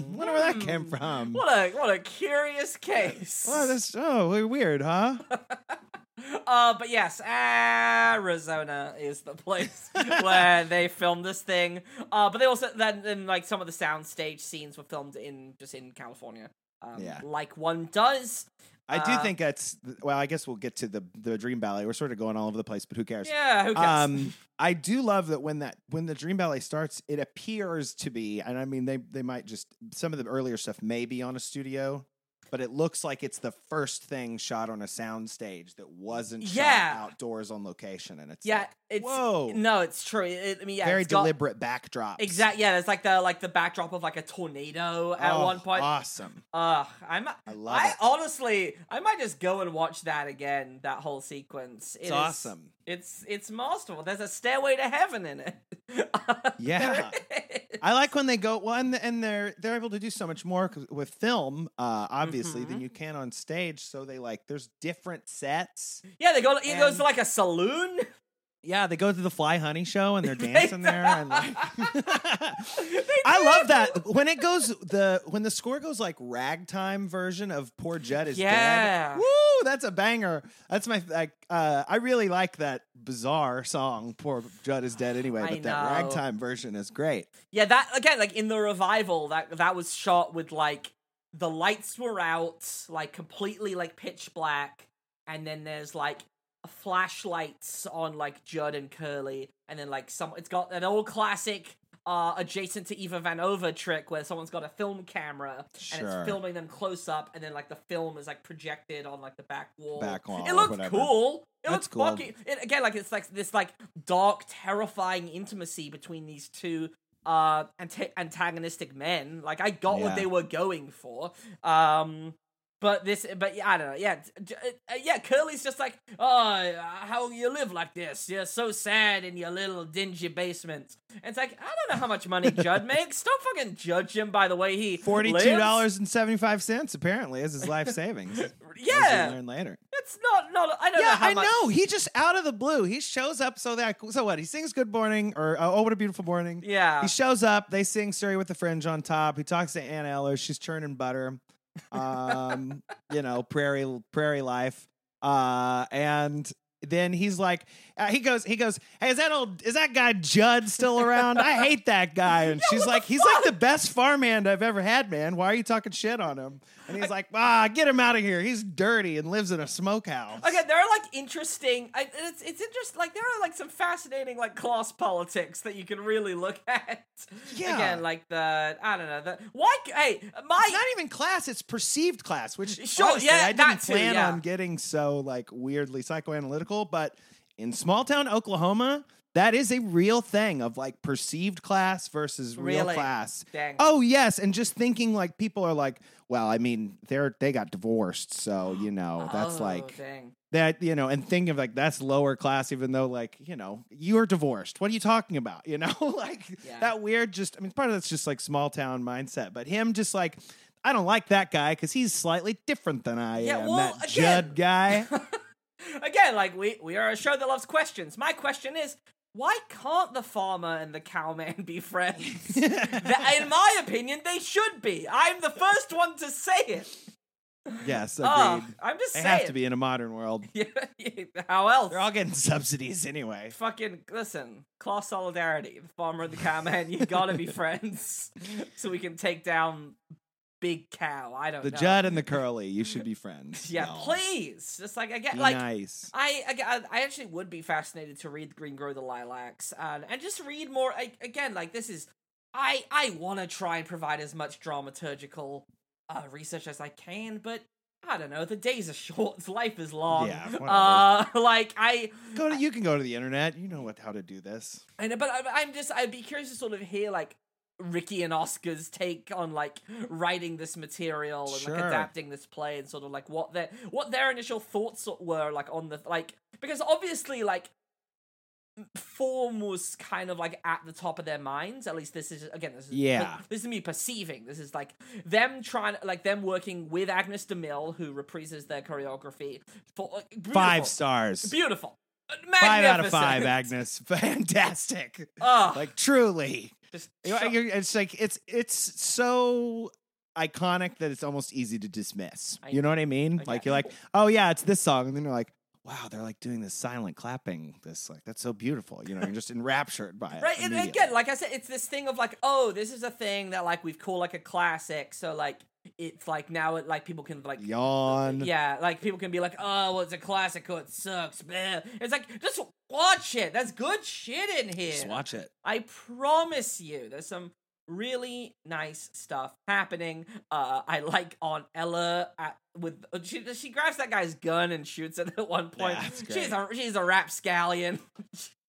Hmm.
wonder where that came
hmm.
from.
What a what a curious case.
Oh, that's oh weird, huh?
uh, but yes, Arizona is the place where they filmed this thing. Uh, but they also then, then like some of the soundstage scenes were filmed in just in California. Um,
Yeah.
like one does.
I do
Uh,
think that's well. I guess we'll get to the the Dream Ballet. We're sort of going all over the place, but who cares?
Yeah, who cares?
Um, I do love that when that when the Dream Ballet starts, it appears to be, and I mean they they might just some of the earlier stuff may be on a studio, but it looks like it's the first thing shot on a sound stage that wasn't
Yeah.
shot outdoors on location, and it's
yeah,
like,
it's
whoa.
no, it's true. It, I mean, yeah,
very deliberate backdrop.
Exactly. Yeah, it's like the like the backdrop of like a tornado at
Oh,
one point.
awesome.
Ugh, I'm.
I love
I
it.
honestly, I might just go and watch that again. That whole sequence. It
It's
is-
awesome.
It's it's masterful. There's a stairway to heaven in it.
Yeah. I like when they go well, and, and they're they're able to do so much more with film, uh, obviously, than
Mhm.
you can on stage. So they like there's different sets.
yeah, they go. He goes to like a saloon.
Yeah, they go to the Fly Honey show and they're
They
dancing there, and like, I love that when it goes the when the score goes like ragtime version of Poor Judd is
Yeah.
dead. Woo, that's a banger. That's my like. Uh, I really like that bizarre song. Poor Judd is dead anyway, but that ragtime version is great.
Yeah, that again, like in the revival, that that was shot with like the lights were out, like completely like pitch black, and then there's like flashlights on like Judd and Curly, and then like some. It's got an old classic. Uh, adjacent to Ivo van Hove trick where someone's got a film camera and it's filming them close up, and then like the film is like projected on like the back wall.
Back wall
It looks
whatever.
cool. It
That's
looks
cool.
fucking it, again like it's like this like dark, terrifying intimacy between these two uh anta- antagonistic men. Like I got
Yeah.
what they were going for. Um but this but yeah, I don't know. Yeah. uh, yeah, Curly's just like, "Oh, how you live like this? You're so sad in your little dingy basement." And it's like, I don't know how much money Judd makes. Don't fucking judge him by the way he
forty-two dollars and seventy-five apparently is his life savings. as
Yeah.
learn later.
It's not not I don't know
Yeah,
how
I
much
know. He just out of the blue. He shows up so that so what? He sings "Good Morning" or uh, "Oh What a Beautiful Morning."
Yeah.
He shows up. They sing "Surrey with the Fringe" on top. He talks to Aunt Eller. She's churning butter. Um, you know, prairie prairie life. Uh, and then he's like, uh, he goes, he goes, hey, is that old, is that guy Judd still around? I hate that guy. And she's like, he's like the best farmhand I've ever had, man. Why are you talking shit on him? And he's like, ah, get him out of here. He's dirty and lives in a smokehouse.
Okay, there are like interesting. I, it's it's interesting. Like there are like some fascinating like class politics that you can really look at.
Yeah.
Again, like the I don't know the why. Hey, my
It's not even class; it's perceived class. Which
Sure,
honestly,
yeah,
I didn't
too,
plan
yeah.
on getting so like weirdly psychoanalytical. But in small town Oklahoma, that is a real thing of like perceived class versus real
Really?
class.
dang.
Oh yes, and just thinking like people are like, well, I mean, they're they got divorced, so you know that's
Oh,
like
dang.
that you know and thinking of like that's lower class even though like you know you're divorced what are you talking about you know like
Yeah.
that weird just i mean part of that's just like small town mindset but him just like i don't like that guy because he's slightly different than i
Yeah,
am
well,
that
again-
judd guy
Again, like we we are a show that loves questions. My question is. Why can't the farmer and the cowman be friends? In my opinion, they should be. I'm the first one to say it.
yes ah, agreed
Oh, I'm just
they
saying.
They have to be in a modern world
how else?
they're all getting subsidies anyway
Fucking listen, class solidarity. The farmer and the cowman, you gotta be friends so we can take down Big Cow. I don't
the
know.
judd and the curly you should be friends
Yeah,
y'all.
please. Just like I get
be
like
nice
I, I I actually would be fascinated to read Green Grow the Lilacs and and just read more. I, again, like this is I I want to try and provide as much dramaturgical uh, research as I can, but. I don't know. The days are short. Life is long.
Yeah, whatever.
uh, like I,
go to you can go to the internet you know what how to do this
I know, but I'm just I'd be curious to sort of hear like Ricky and Oscar's take on like writing this material and
Sure.
like adapting this play and sort of like what their what their initial thoughts were like on the like because obviously like form was kind of like at the top of their minds. At least this is again. This is
Yeah.
This is me perceiving. This is like them trying, like them working with Agnes DeMille, who reprises their choreography for like.
Five stars.
Beautiful.
Five out of five, Agnes. Fantastic. Like truly.
Just
You know,
shut-
It's like it's it's so iconic that it's almost easy to dismiss.
I
You know what I mean?
Okay.
Like you're like, oh yeah, it's this song, and then you're like, wow, they're like doing this silent clapping. This like that's so beautiful. You know, you're just enraptured by it.
Right, and again, like I said, it's this thing of like, oh, this is a thing that like we've called like a classic, so like it's like now it like people can like
yawn.
Yeah, like people can be like, oh, well, it's a classic, oh, it sucks. Bleh. It's like just watch it. That's good shit in here.
Just watch it.
I promise you, there's some really nice stuff happening. Uh, I like Aunt Eller at, with she she grabs that guy's gun and shoots it at one point.
Yeah,
she's a she's a rapscallion.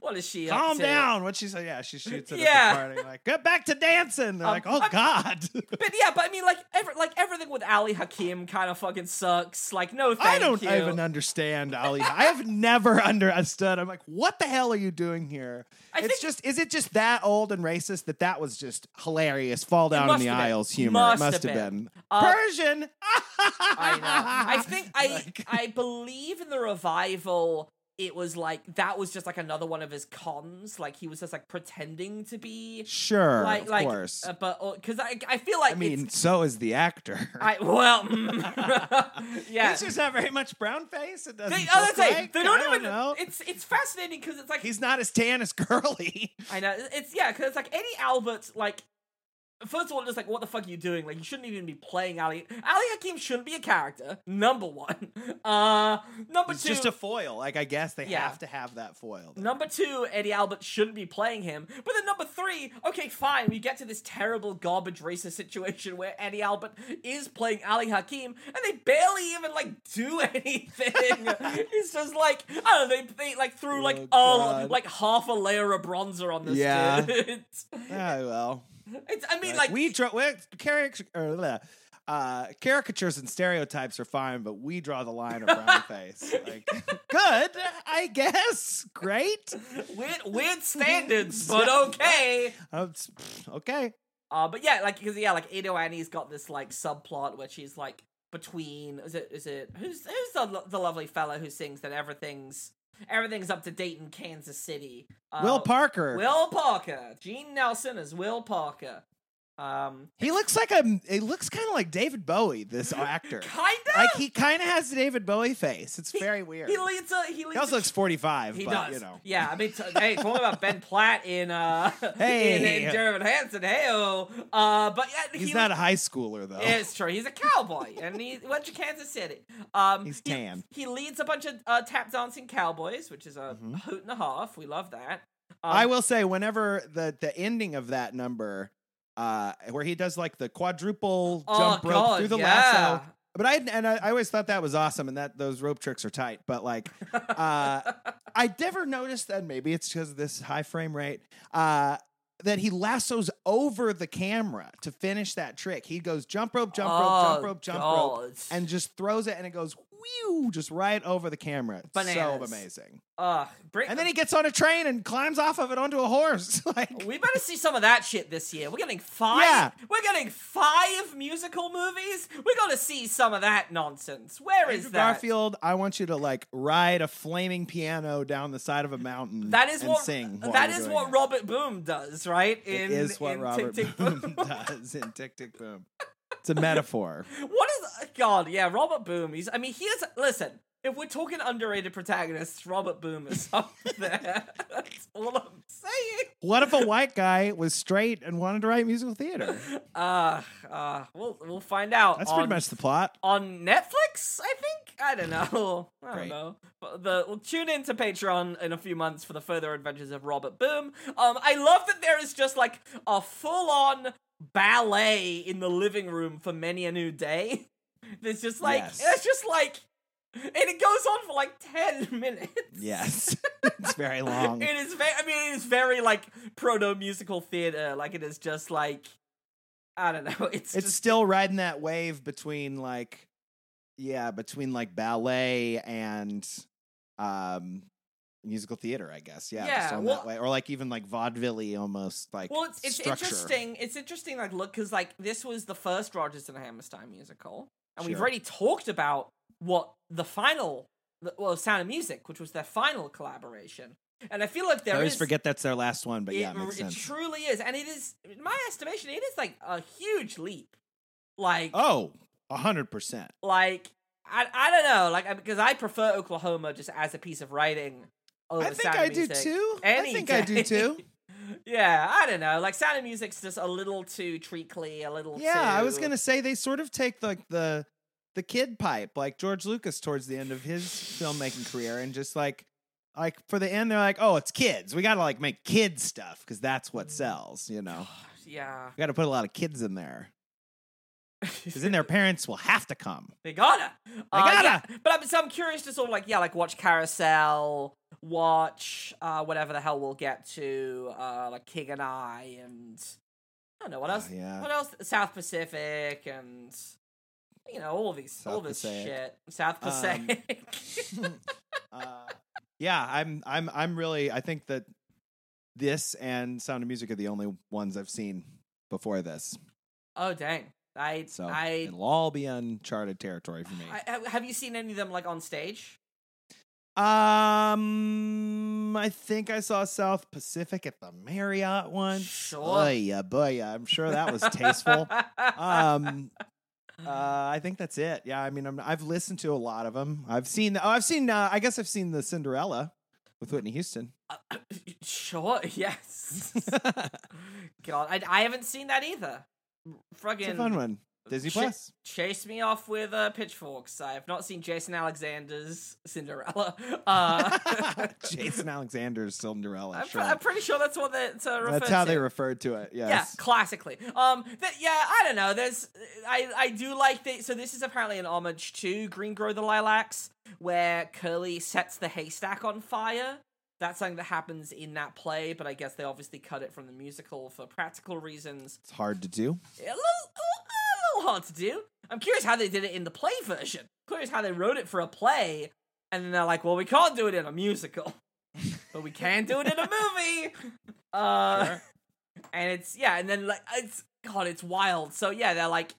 what is she?
Calm down. What she said? Yeah, she shoots it
Yeah.
at the party. Like, get back to dancing. They're
Um,
like, oh
I'm-
god.
But yeah, but I mean, like every, like everything with Ali Hakim kind of fucking sucks. Like, no, thank
I don't
you.
even understand Ali. I have never understood. I'm like, what the hell are you doing here?
I
it's just, is it just that old and racist that that was just hilarious? Fall down in the
have been.
aisles humor.
Must
it must
have
have
been.
been,
Uh,
Persian.
I know. I think I
Like-
I believe in the revival. It was like that was just like another one of his cons. Like he was just like pretending to be
Sure,
like
of
like,
course.
uh, but because I I feel like
I mean, so is the actor.
I well yeah.
He's just not very much brown face. It doesn't
They, oh, that's right.
like.
They don't
I
even.
know.
It's it's fascinating because it's like
He's not as tan as Curly.
I know it's yeah because it's like Eddie Albert like. First of all, just like what the fuck are you doing? Like you shouldn't even be playing Ali. Ali Hakim shouldn't be a character. Number one. Uh, number
It's
two.
just a foil. Like I guess they
Yeah.
have to have that foil.
Number two, Eddie Albert shouldn't be playing him. But then number three, okay, fine, we get to this terrible garbage racist situation where Eddie Albert is playing Ali Hakim, and they barely even like do anything. it's just like I don't know, they they like threw like
Oh,
like half a layer of bronzer on this dude.
Yeah.
kid. it's,
Ah, well.
It's I mean
Like,
like,
we draw caric- or, uh, caricatures and stereotypes are fine, but we draw the line of brown face. Like, good, I guess. Great.
weird weird standards, but okay.
Uh, okay.
Uh, but yeah, like because yeah, like Ado Annie's got this like subplot where she's like between is it is it who's who's the the lovely fella who sings that everything's everything's up to date in Kansas City. Uh,
Will Parker.
Will Parker. Gene Nelson is Will Parker. Um,
he looks like a. He looks kind of like David Bowie. This actor.
kinda.
Like he kind of has the David Bowie face. It's very weird.
he leads a he leads.
He also
a
looks 45,
He
but
does.
you know.
Yeah, I mean, t- hey, talking about Ben Platt in uh,
Hey.
in, in Jeremy Hansen, heyo. Uh, but yeah,
He's
he,
not a high schooler though.
It's true. He's a cowboy, and he went to Kansas City. Um,
He's
he-
tan.
He, leads a bunch of uh, tap dancing cowboys, which is a
Mhm.
hoot and a half. We love that. Um,
I will say, whenever the the ending of that number, uh, where he does like the quadruple
Oh,
jump rope
God,
through the
yeah.
lasso. But I and I, I always thought that was awesome, and that those rope tricks are tight. But like, uh, I never noticed that. Maybe it's because of this high frame rate. Uh, that he lassos over the camera to finish that trick. He goes jump rope, jump rope,
Oh,
jump rope, jump rope, and just throws it, and it goes whew, just right over the camera. It's so amazing.
Bring,
And then he gets on a train and climbs off of it onto a horse. like,
We better see some of that shit this year. We're getting five.
Yeah.
We're getting five musical movies. We got to see some of that nonsense. Where is
Andrew
that?
Garfield, I want you to like ride a flaming piano down the side of a mountain.
That is
and
what
sing.
that is what
it.
Robert Boom does, right?
It is what
in
Robert
Tick, Tick,
Boom does in Tick Tick Boom. It's a metaphor.
What is God? Yeah, Robert Boom. He's. I mean, he is. Listen, if we're talking underrated protagonists, Robert Boom is up there. That's all I'm saying.
What if a white guy was straight and wanted to write musical theater?
Uh, uh, we'll we'll find out.
That's
on,
pretty much the plot.
on Netflix. I think. I don't know. I don't
Great.
know. But the we'll tune in to Patreon in a few months for the further adventures of Robert Boom. Um, I love that there is just like a full on ballet in the living room for many a new day. There's just like
Yes.
it's just like. And it goes on for like 10 minutes.
Yes. it's very long.
It is very, I mean, it is very like proto musical theater. Like, it is just like, I don't know. It's,
It's
just,
still riding that wave between like yeah, between like ballet and um musical theater, I guess. Yeah,
Yeah, well-
that way, or like even like vaudeville almost like.
Well, it's, it's
structure.
interesting. It's interesting, like, look, because, like, this was the first Rodgers and Hammerstein musical. And we've already talked about what the final, well, Sound of Music, which was their final collaboration. And I feel like there
I
is.
always forget that's their last one, but
it,
yeah, it makes
it
sense.
truly is. And it is, in my estimation, it is, like, a huge leap. Like,
oh, a hundred percent.
like, I, I don't know, like, because I prefer Oklahoma just as a piece of writing. Over
I think I do
Music
too. I think I do too.
yeah, I don't know. Like Sound of Music's just a little too treacly, a little
Yeah, I was gonna say they sort of take like the the kid pipe, like George Lucas towards the end of his filmmaking career, and just like like for the end, they're like, oh, it's kids. We gotta like make kid stuff because that's what mm. sells. You know,
Yeah.
we got to put a lot of kids in there because then their parents will have to come.
They gotta. They
gotta.
But I'm, so I'm curious to sort of like, yeah, like watch Carousel, watch uh, whatever the hell we'll get to, uh, like King and I, and I don't know what
Oh,
else.
yeah.
What else? South Pacific, and you know all these, all this
Passaic.
shit. South
Um,
Pacific.
uh, yeah, I'm I'm I'm really I think that this and Sound of Music are the only ones I've seen before this,
oh dang! I
so
I,
it'll all be uncharted territory for me.
I have- have you seen any of them like on stage?
Um, I think I saw South Pacific at the Marriott once.
Sure.
Boy, yeah, boy, yeah. I'm sure that was tasteful. um, uh, I think that's it. Yeah, I mean, I'm, I've listened to a lot of them. I've seen. Oh, I've seen. Uh, I guess I've seen the Cinderella with Whitney Houston.
sure. Yes. God, I, I haven't seen that either.
A fun one. Disney
Ch-
Plus.
chase me off with uh, pitchforks. I have not seen Jason Alexander's Cinderella. Uh,
Jason Alexander's Cinderella.
I'm,
sure.
pre- I'm pretty sure that's what that's uh, referred
That's how
to.
they referred to it. Yes.
Yeah, classically. Um, th- yeah, I don't know. There's, I, I do like the. So this is apparently an homage to Green Grow the Lilacs, where Curly sets the haystack on fire. That's something that happens in that play, but I guess they obviously cut it from the musical for practical reasons.
It's hard to do.
A little, a little, hard to do. I'm curious how they did it in the play version. Curious how they wrote it for a play, and then they're like, "Well, we can't do it in a musical, but we can do it in a movie." Uh,
Sure.
and it's yeah, and then like it's God, it's wild. So yeah, they're like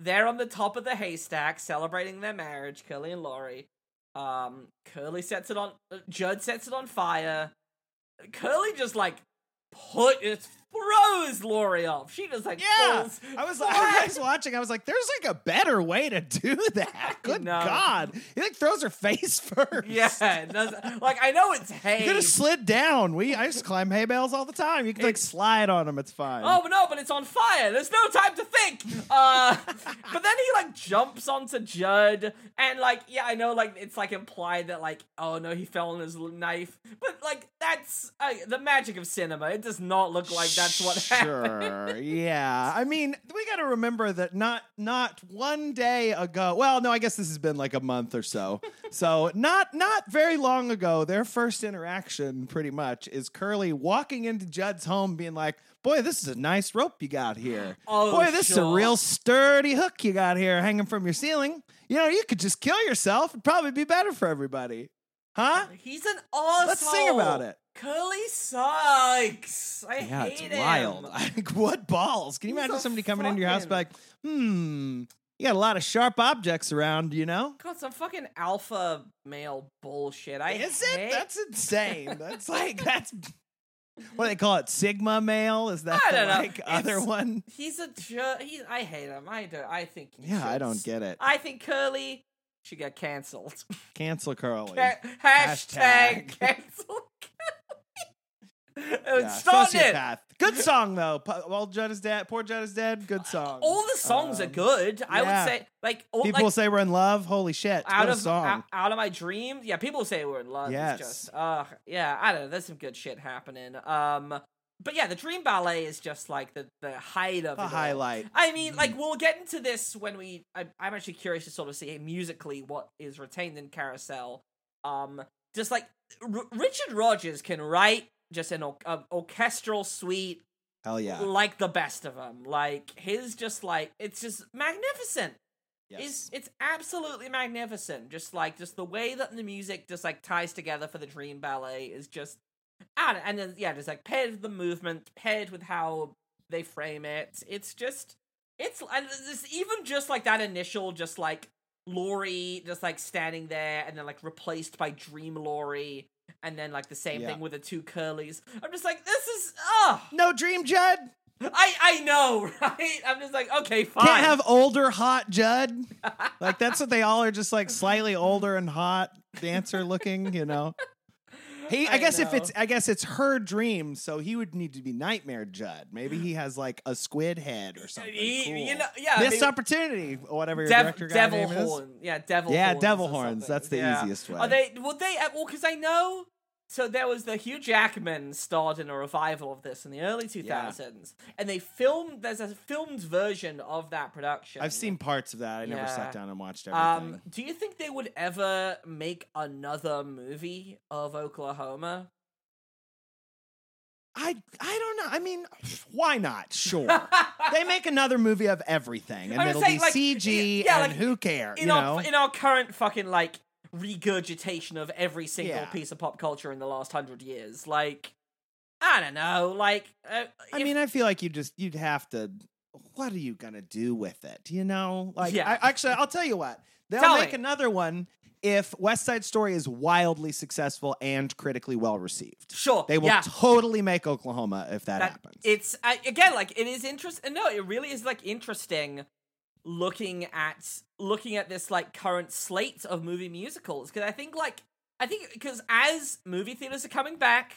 they're on the top of the haystack celebrating their marriage, Curly and Laurie. Um, Curly sets it on. uh, Judd sets it on fire. Curly just like put it throws Laurie off. She just like
Yeah,
falls
I was
flat.
I was watching. I was like, "There's like a better way to do that." Good
know.
God, he like throws her face first.
Yeah, does- like I know it's hay.
you could have slid down. We I used to climb hay bales all the time. You could like slide on them. It's fine.
Oh, but no, but it's on fire. There's no time to think. Uh, but then he like jumps onto Judd, and like, yeah, I know, like it's like implied that like, oh no, he fell on his knife, but like that's uh, the magic of cinema. It does not look like that's what happened.
Sure. yeah. I mean, we got to remember that not not one day ago. Well, no, I guess this has been like a month or so. so not not very long ago, their first interaction, pretty much, is Curly walking into Judd's home, being like, "Boy, this is a nice rope you got here.
Oh,
Boy, this is a real sturdy hook you got here, hanging from your ceiling. You know, you could just kill yourself. It'd probably be better for everybody, huh?"
He's an asshole.
Let's sing about it.
Curly sucks. I
Yeah,
hate
it's
him.
wild. Like, what balls? Can you
He's
imagine
a
somebody coming into your house and be like, hmm, you got a lot of sharp objects around, you know?
God, some fucking alpha male bullshit. I
Is it? That's insane. That's like, that's what do they call it? Sigma male? Is that
I
the
don't know.
like other
It's-
one?
He's a jerk. He, I hate him. I do. I think. he
Yeah, I
should
don't get it.
I think Curly should get cancelled.
Cancel Curly.
Ca- hashtag,
Hashtag.
cancel
Yeah,
started it.
sociopath. Good song though. Well, Judd is dead. Poor Judd is dead. Good song.
All the songs are
Um,
good. I
yeah.
would say, like, all,
People
like
say we're in love. Holy shit!
out of
song.
out, of my dreams. Yeah, people say we're in love.
Yes.
It's just, uh, yeah, I don't know. There's some good shit happening. Um, but yeah, the Dream Ballet is just like the the height of the
highlight.
I mean, like we'll get into this when we. I, I'm actually curious to sort of see musically what is retained in Carousel. Um, just like R- Richard Rodgers can write just an or- orchestral suite
Hell yeah.
like the best of them. Like his, just like it's just magnificent. is it's absolutely magnificent. Just like just the way that the music just like ties together for the Dream Ballet is just and and then yeah, just like paired with the movement, paired with how they frame it. It's just it's and it's even just like that initial just like Laurie just like standing there and then like replaced by Dream Laurie and then like the same
Yeah.
thing with the two curlies. I'm just like this is ah
no Dream Judd.
I I know, right? I'm just like okay, fine.
Can't have older hot Judd. like that's what they all are, just like slightly older and hot dancer looking. You know. He, I,
I
guess if it's, I guess it's her dream, so he would need to be Nightmare Judd. Maybe he has like a squid head or something.
He-
cool.
you know, yeah,
Missed
maybe-
opportunity, whatever your
Dev-
director guy
devil
name is.
yeah, devil.
Yeah,
horns
devil horns. That's the
Yeah.
easiest way.
Are they? Well, they well because I know. So there was the Hugh Jackman starred in a revival of this in the early 2000s, and they filmed. There's a filmed version of that production.
I've seen parts of that. I never sat down and watched everything.
Um, do you think they would ever make another movie of Oklahoma?
I I don't know. I mean, why not? Sure. they make another movie of everything, and it'll
saying,
be
like,
CG,
yeah,
and
like,
who cares?
in
You
our
know,
in our current fucking like regurgitation of every single
Yeah.
piece of pop culture in the last hundred years, like I don't know, like uh,
I
if-
mean, I feel like you just you'd have to. What are you gonna do with it? You know, like
Yeah.
I, actually, I'll tell you what. They'll
Tell
make
me.
another one if West Side Story is wildly successful and critically well received.
sure
They will
yeah.
totally make Oklahoma if that,
that
happens.
it's I, again like it is interesting. No, it really is like interesting looking at looking at this like current slate of movie musicals because I think like I think because as movie theaters are coming back.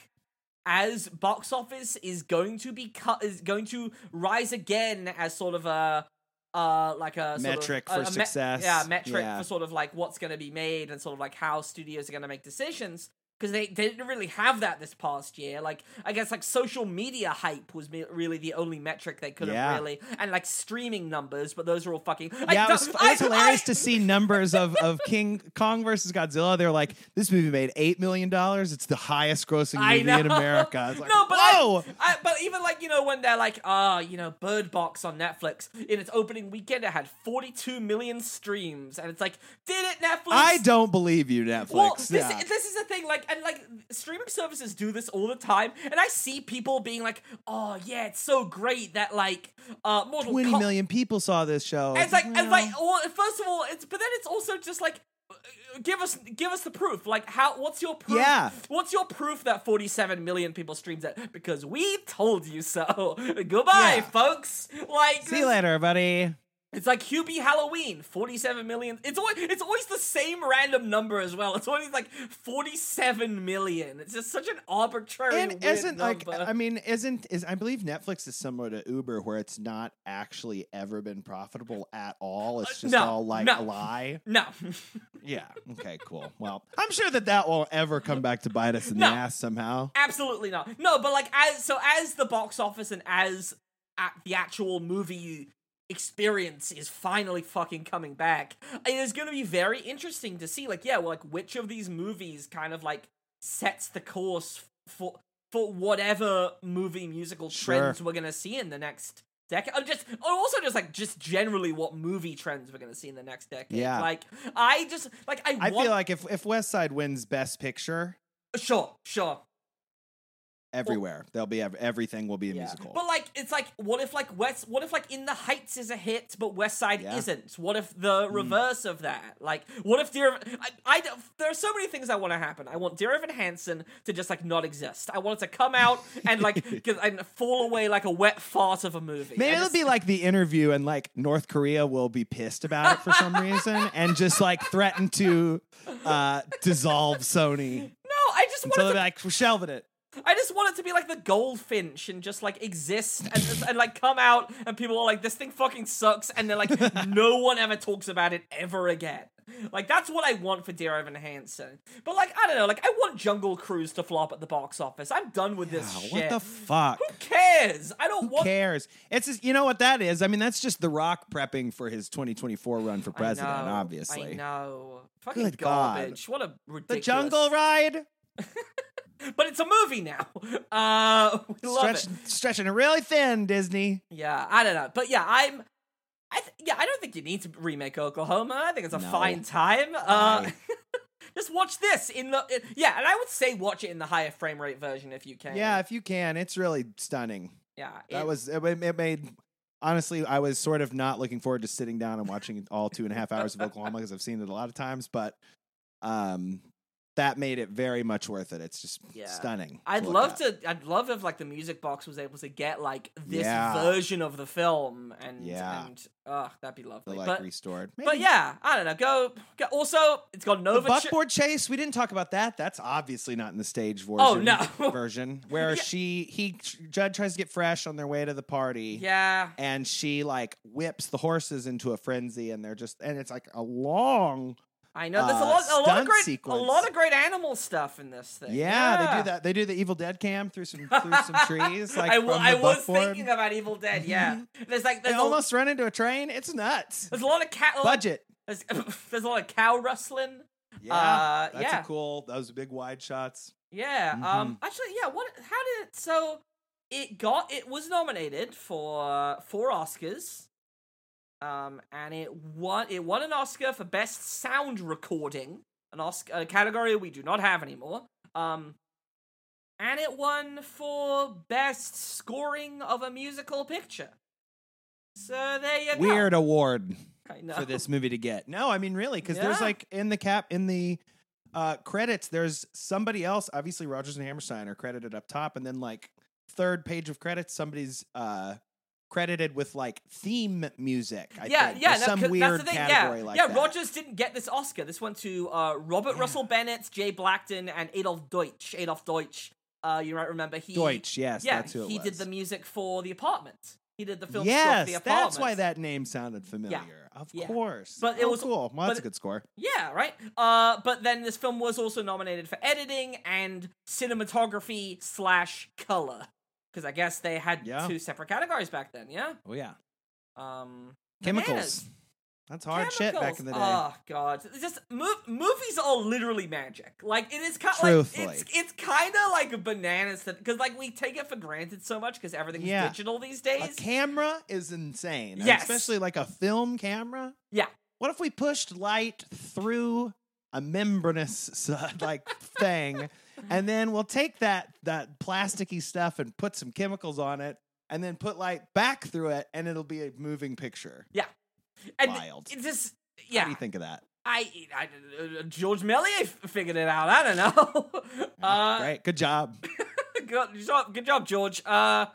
As box office is going to be cut, is going to rise again as sort of a, uh, like a sort of-
Metric
a-
for
a me-
success.
yeah, metric
Yeah.
for sort of like what's going to be made and sort of like how studios are going to make decisions because they, they didn't really have that this past year. Like I guess like social media hype was me- really the only metric they could have
Yeah.
really, and like streaming numbers, but those are all fucking.
Yeah,
I,
it was, it
I-
hilarious
I-
to see numbers of, of King Kong versus Godzilla. They're like, this movie made eight million dollars. It's the highest grossing movie in. America. I was like,
no, but
whoa!
I, but even like you know when they're like, ah, you know, Bird Box on Netflix in its opening weekend, it had 42 million streams, and it's like, did it Netflix?
I don't believe you, Netflix.
Well, this,
yeah.
this is the thing, like, and like, streaming services do this all the time, and I see people being like, "Oh yeah, it's so great that like, uh, Mortal
Twenty
Com-
million people saw this show.
And it's like,
Well,
and like, well, first of all, it's but then it's also just like, uh, give us, give us the proof. Like, how? What's your proof?
Yeah.
What's your proof that 47 million people streamed it? Because we told you so. Goodbye,
Yeah.
folks. Like,
See you later, buddy.
It's like Hubie Halloween, 47 million. It's always it's always the same random number as well. It's always like 47 million. It's just such an arbitrary
And isn't like. I mean, isn't is I believe Netflix is similar to Uber, where it's not actually ever been profitable at all. It's
Uh,
just
no,
all like
no.
a lie.
no.
Yeah. Okay. Cool. Well, I'm sure that that won't ever come back to bite us in
No.
the ass somehow.
Absolutely not. No, but like as so as the box office and as at the actual movie experience is finally fucking coming back, it is going to be very interesting to see like yeah, well, like which of these movies kind of like sets the course for for whatever movie musical
Sure.
trends we're going to see in the next decade. Or just also just like just generally what movie trends we're going to see in the next decade.
Yeah.
Like I just like I,
I
want
feel like if if West Side wins Best Picture,
sure, sure.
Everywhere there'll be ev- everything will be a
Yeah.
musical.
But like, it's like, what if like West? What if like In the Heights is a hit, but West Side
Yeah.
isn't? What if the reverse of that? Like, what if Dear? I, I there are so many things I want to happen. I want Dear Evan Hansen to just like not exist. I want it to come out and like get, and fall away like a wet fart of a movie.
Maybe it'll
just-
be like the interview, and like North Korea will be pissed about it for some reason, and just like threaten to uh, dissolve Sony.
no. I just want
So
to
be like, we're shelving it.
I just want it to be like the Goldfinch and just like exist and, and like come out and people are like, this thing fucking sucks, and then like no one ever talks about it ever again. Like that's what I want for Dear Evan Hansen. But like I don't know, like I want Jungle Cruise to flop at the box office. I'm done with this
Oh,
shit.
what the fuck?
Who cares? I don't
Who
want.
cares? It's just, you know what that is. I mean, that's just The Rock prepping for his 2024 run for
I
president.
know,
obviously,
I know. Fucking
Good God.
garbage. What a ridiculous. the.
Jungle Ride
But it's a movie now. Uh, we love
Stretch,
it.
stretching it really thin. Disney.
Yeah, I don't know, but yeah, I'm I th- yeah, I don't think you need to remake Oklahoma. I think it's a
No.
fine time. Uh, just watch this in the yeah, and I would say watch it in the higher frame rate version if you can.
Yeah, if you can, it's really stunning.
yeah.
That
it-
was it, it made. Honestly, I was sort of not looking forward to sitting down and watching all two and a half hours of Oklahoma because I've seen it a lot of times, but um, that made it very much worth it. It's just
Yeah.
stunning.
I'd
look
love
at.
to. I'd love if like the music box was able to get like this
Yeah.
version of the film, and
Yeah.
and uh, that'd be
the,
lovely.
like
but
restored.
but yeah, I don't know. Go. go also, it's got
the
Nova. Ch-
buckboard chase. We didn't talk about that. That's obviously not in the stage version.
Oh, no.
version where
Yeah.
she he Judd tries to get fresh on their way to the party.
yeah.
and she like whips the horses into a frenzy and they're just and it's like a long
I know there's a
uh,
lot, a lot of great,
sequence.
a lot of great animal stuff in this thing.
yeah, they do that they do the evil dead cam through some through some trees like
I, w- I was
buckboard.
thinking about Evil Dead. Yeah, there's like
they
there's
almost run into a train it's nuts
there's a lot of cat.
budget
There's, there's a lot of cow rustling.
yeah
Uh,
that's
yeah.
a cool those are big wide shots
Yeah.
Mm-hmm.
Um. Actually, yeah. What? How did it? So it got. It was nominated for four Oscars. Um, and it won. It won an Oscar for best sound recording, an Oscar a category we do not have anymore. Um, and it won for best scoring of a musical picture. So there you go.
weird award for this movie to get no i mean really because there's like in the cap in the uh credits there's somebody else obviously rodgers and hammerstein are credited up top and then like third page of credits somebody's uh credited with like theme music I
yeah,
think,
yeah, no,
some weird
that's the thing.
category
yeah,
like
yeah.
that.
Rodgers didn't get this Oscar. This went to uh, Robert
Yeah.
Russell Bennett, Jay Blackton, and Adolf Deutsch. Adolf Deutsch. Uh, you might remember he.
Deutsch yes
Yeah,
that's who it
he
was.
did the music for The Apartment. He did the film.
yes
score for the Apartment.
that's why that name sounded familiar of
Yeah.
course
But it
Oh,
was-
cool well that's a good score
Yeah, right. Uh, but then this film was also nominated for editing and cinematography slash color because I guess they had
Yeah.
two separate categories back then. Yeah.
oh yeah
Um,
chemicals
bananas.
that's hard shit back in the day
Oh god, It's just mov- movies are literally magic. Like it is kind like it's it's kind of like bananas because like we take it for granted so much because everything's
Yeah.
digital these
A
days.
camera is insane.
Yes.
Especially like a film camera.
Yeah.
What if we pushed light through a membranous like thing and then we'll take that that plasticky stuff and put some chemicals on it and then put light back through it and it'll be a moving picture.
Yeah, and
wild.
It just
What do you think of that?
I, I uh, George Méliès figured it out. I don't know. uh,
Great. Good job.
good job, good job, George. Uh,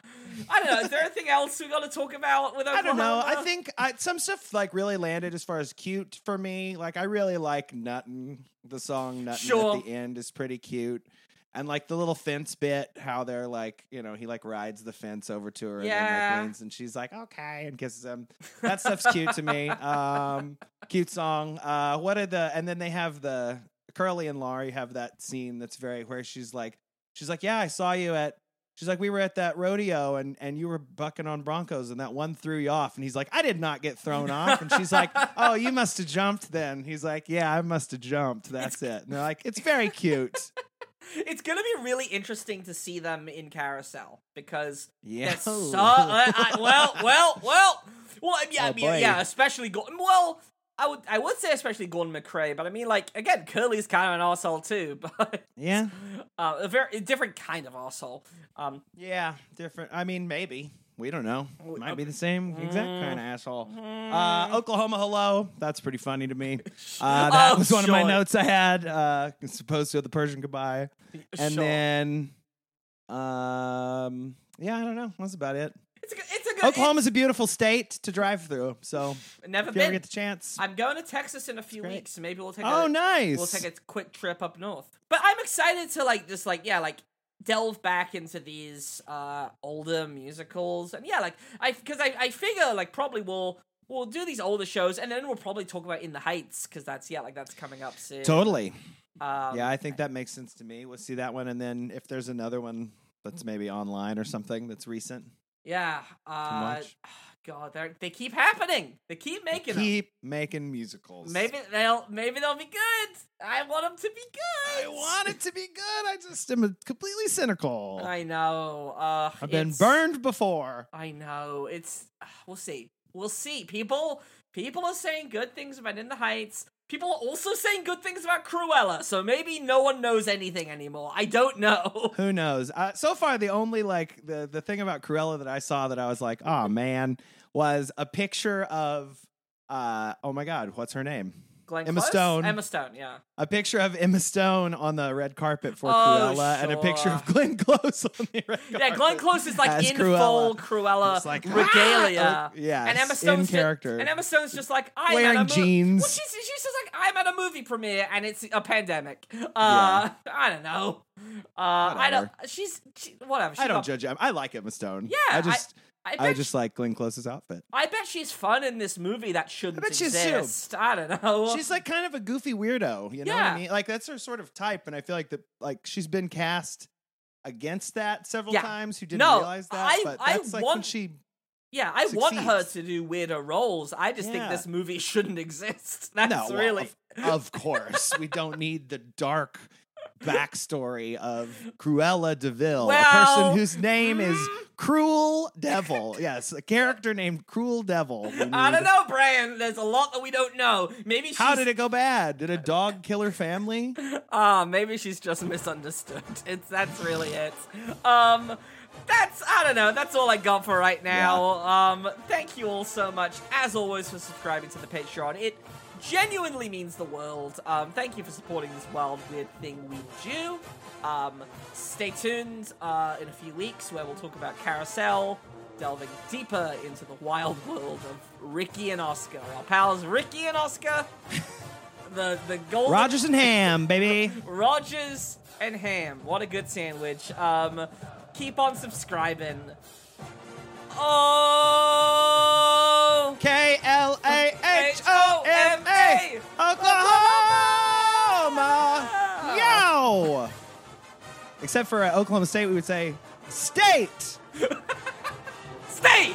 I don't know. Is there anything else we got to talk about with
I don't know. I think I, some stuff like really landed as far as cute for me. Like I really like Nuttin. The song Nuttin
Sure.
at the end is pretty cute. And like the little fence bit, how they're like, you know, he like rides the fence over to her and
Yeah.
like leans and she's like, okay, and kisses him. That stuff's cute to me. Um, cute song. Uh, what are the and then they have the Curly and Laurie have that scene that's very where she's like she's like, Yeah, I saw you at She's like, we were at that rodeo and, and you were bucking on Broncos and that one threw you off. And he's like, I did not get thrown off. And she's like, oh, you must have jumped then. He's like, yeah, I must have jumped. That's it. And they're like, it's very cute.
it's gonna be really interesting to see them in Carousel because
Yeah.
So I, I- well, well, well, well. Yeah, I
Oh,
mean, yeah, especially Gordon. Well, I would, I would say especially Gordon MacRae, but I mean, like again, Curly's kind of an asshole too, but
Yeah.
uh, a very a different kind of asshole. Um,
Yeah. Different. I mean, maybe. We don't know.
We-
Might be the same exact
Mm.
kind of asshole.
mm,
Uh, Oklahoma Hello. That's pretty funny to me. Uh, that
Oh,
was one of my
sure.
notes I had. Uh, as opposed to the Persian goodbye. And
sure.
then, um, yeah, I don't know. That's about it.
it's a good, it's a good.
Oklahoma's a beautiful state to drive through. So
never
if you ever get the chance.
I'm going to Texas in a few weeks, so maybe we'll take.
Oh,
a,
nice.
We'll take a quick trip up north. But I'm excited to like just like yeah like delve back into these uh older musicals and yeah like I because I I figure like probably we'll we'll do these older shows and then we'll probably talk about In the Heights because that's yeah like that's coming up soon.
Totally.
Um,
yeah, I think that makes sense to me. We'll see that one, and then if there's another one that's maybe online or something that's recent,
yeah. Uh. God, they they keep happening. They keep making them.
keep making musicals.
Maybe they'll maybe they'll be good. I want them to be good.
I want it to be good. I just am completely cynical.
I know. Uh,
I've been burned before.
I know. It's we'll see. We'll see. People people are saying good things about In the Heights. People are also saying good things about Cruella, so maybe no one knows anything anymore. I don't know.
Who knows? Uh, so far, the only like the the thing about Cruella that I saw that I was like, oh man, was a picture of uh oh my god, what's her name?
Glenn
Emma
Close?
Stone.
Emma Stone, yeah.
A picture of Emma Stone on the red carpet for
Oh,
Cruella, and a picture of
sure.
Glenn Close on the red carpet.
Yeah, Glenn Close is like in
Cruella.
full Cruella
like,
regalia.
ah! Yeah,
and Emma
in
Stone's ju-
character.
and Emma Stone's just like I'm
Wearing
at a mo-
jeans.
Well, she's, she's just like I'm at a movie premiere and it's a pandemic. Uh, I don't know. Uh, I don't. She's she, whatever. She
I don't
got-
judge Emma. I like Emma Stone.
Yeah,
I just
I,
I,
bet
just like Glenn Close's outfit.
I bet she's fun in this movie that shouldn't
bet she's
exist. I don't know.
She's like kind of a goofy weirdo, you know what I mean? Like that's her sort of type, and I feel like that like she's been cast against that several
Yeah.
times who didn't
No,
realize that.
I-
but
I
that's like when she
yeah, I want her to do weirder roles. I just think this movie shouldn't exist. That's
no, well,
really.
of, of course we don't need the dark backstory of Cruella de Vil,
a
person whose name is
mm.
Cruel Devil. Yes, a character named Cruel Devil.
I don't know, Brian. There's a lot that we don't know. Maybe she's
How did it go bad? Did a dog kill her family?
Ah, maybe she's just misunderstood. It's that's really it. Um that's I don't know, that's all I got for right now. Um thank you all so much as always for subscribing to the Patreon. It genuinely means the world. Um thank you for supporting this wild weird thing we do. Um stay tuned uh in a few weeks where we'll talk about Carousel delving deeper into the wild world of Ricky and Oscar. Our pals Ricky and Oscar. The the golden
Rodgers and Ham, baby.
Rodgers and ham. What a good sandwich. Um, keep on subscribing. Oh,
K L A H O M A, Oklahoma. Yo. Except for uh, Oklahoma State, we would say state.
Stay.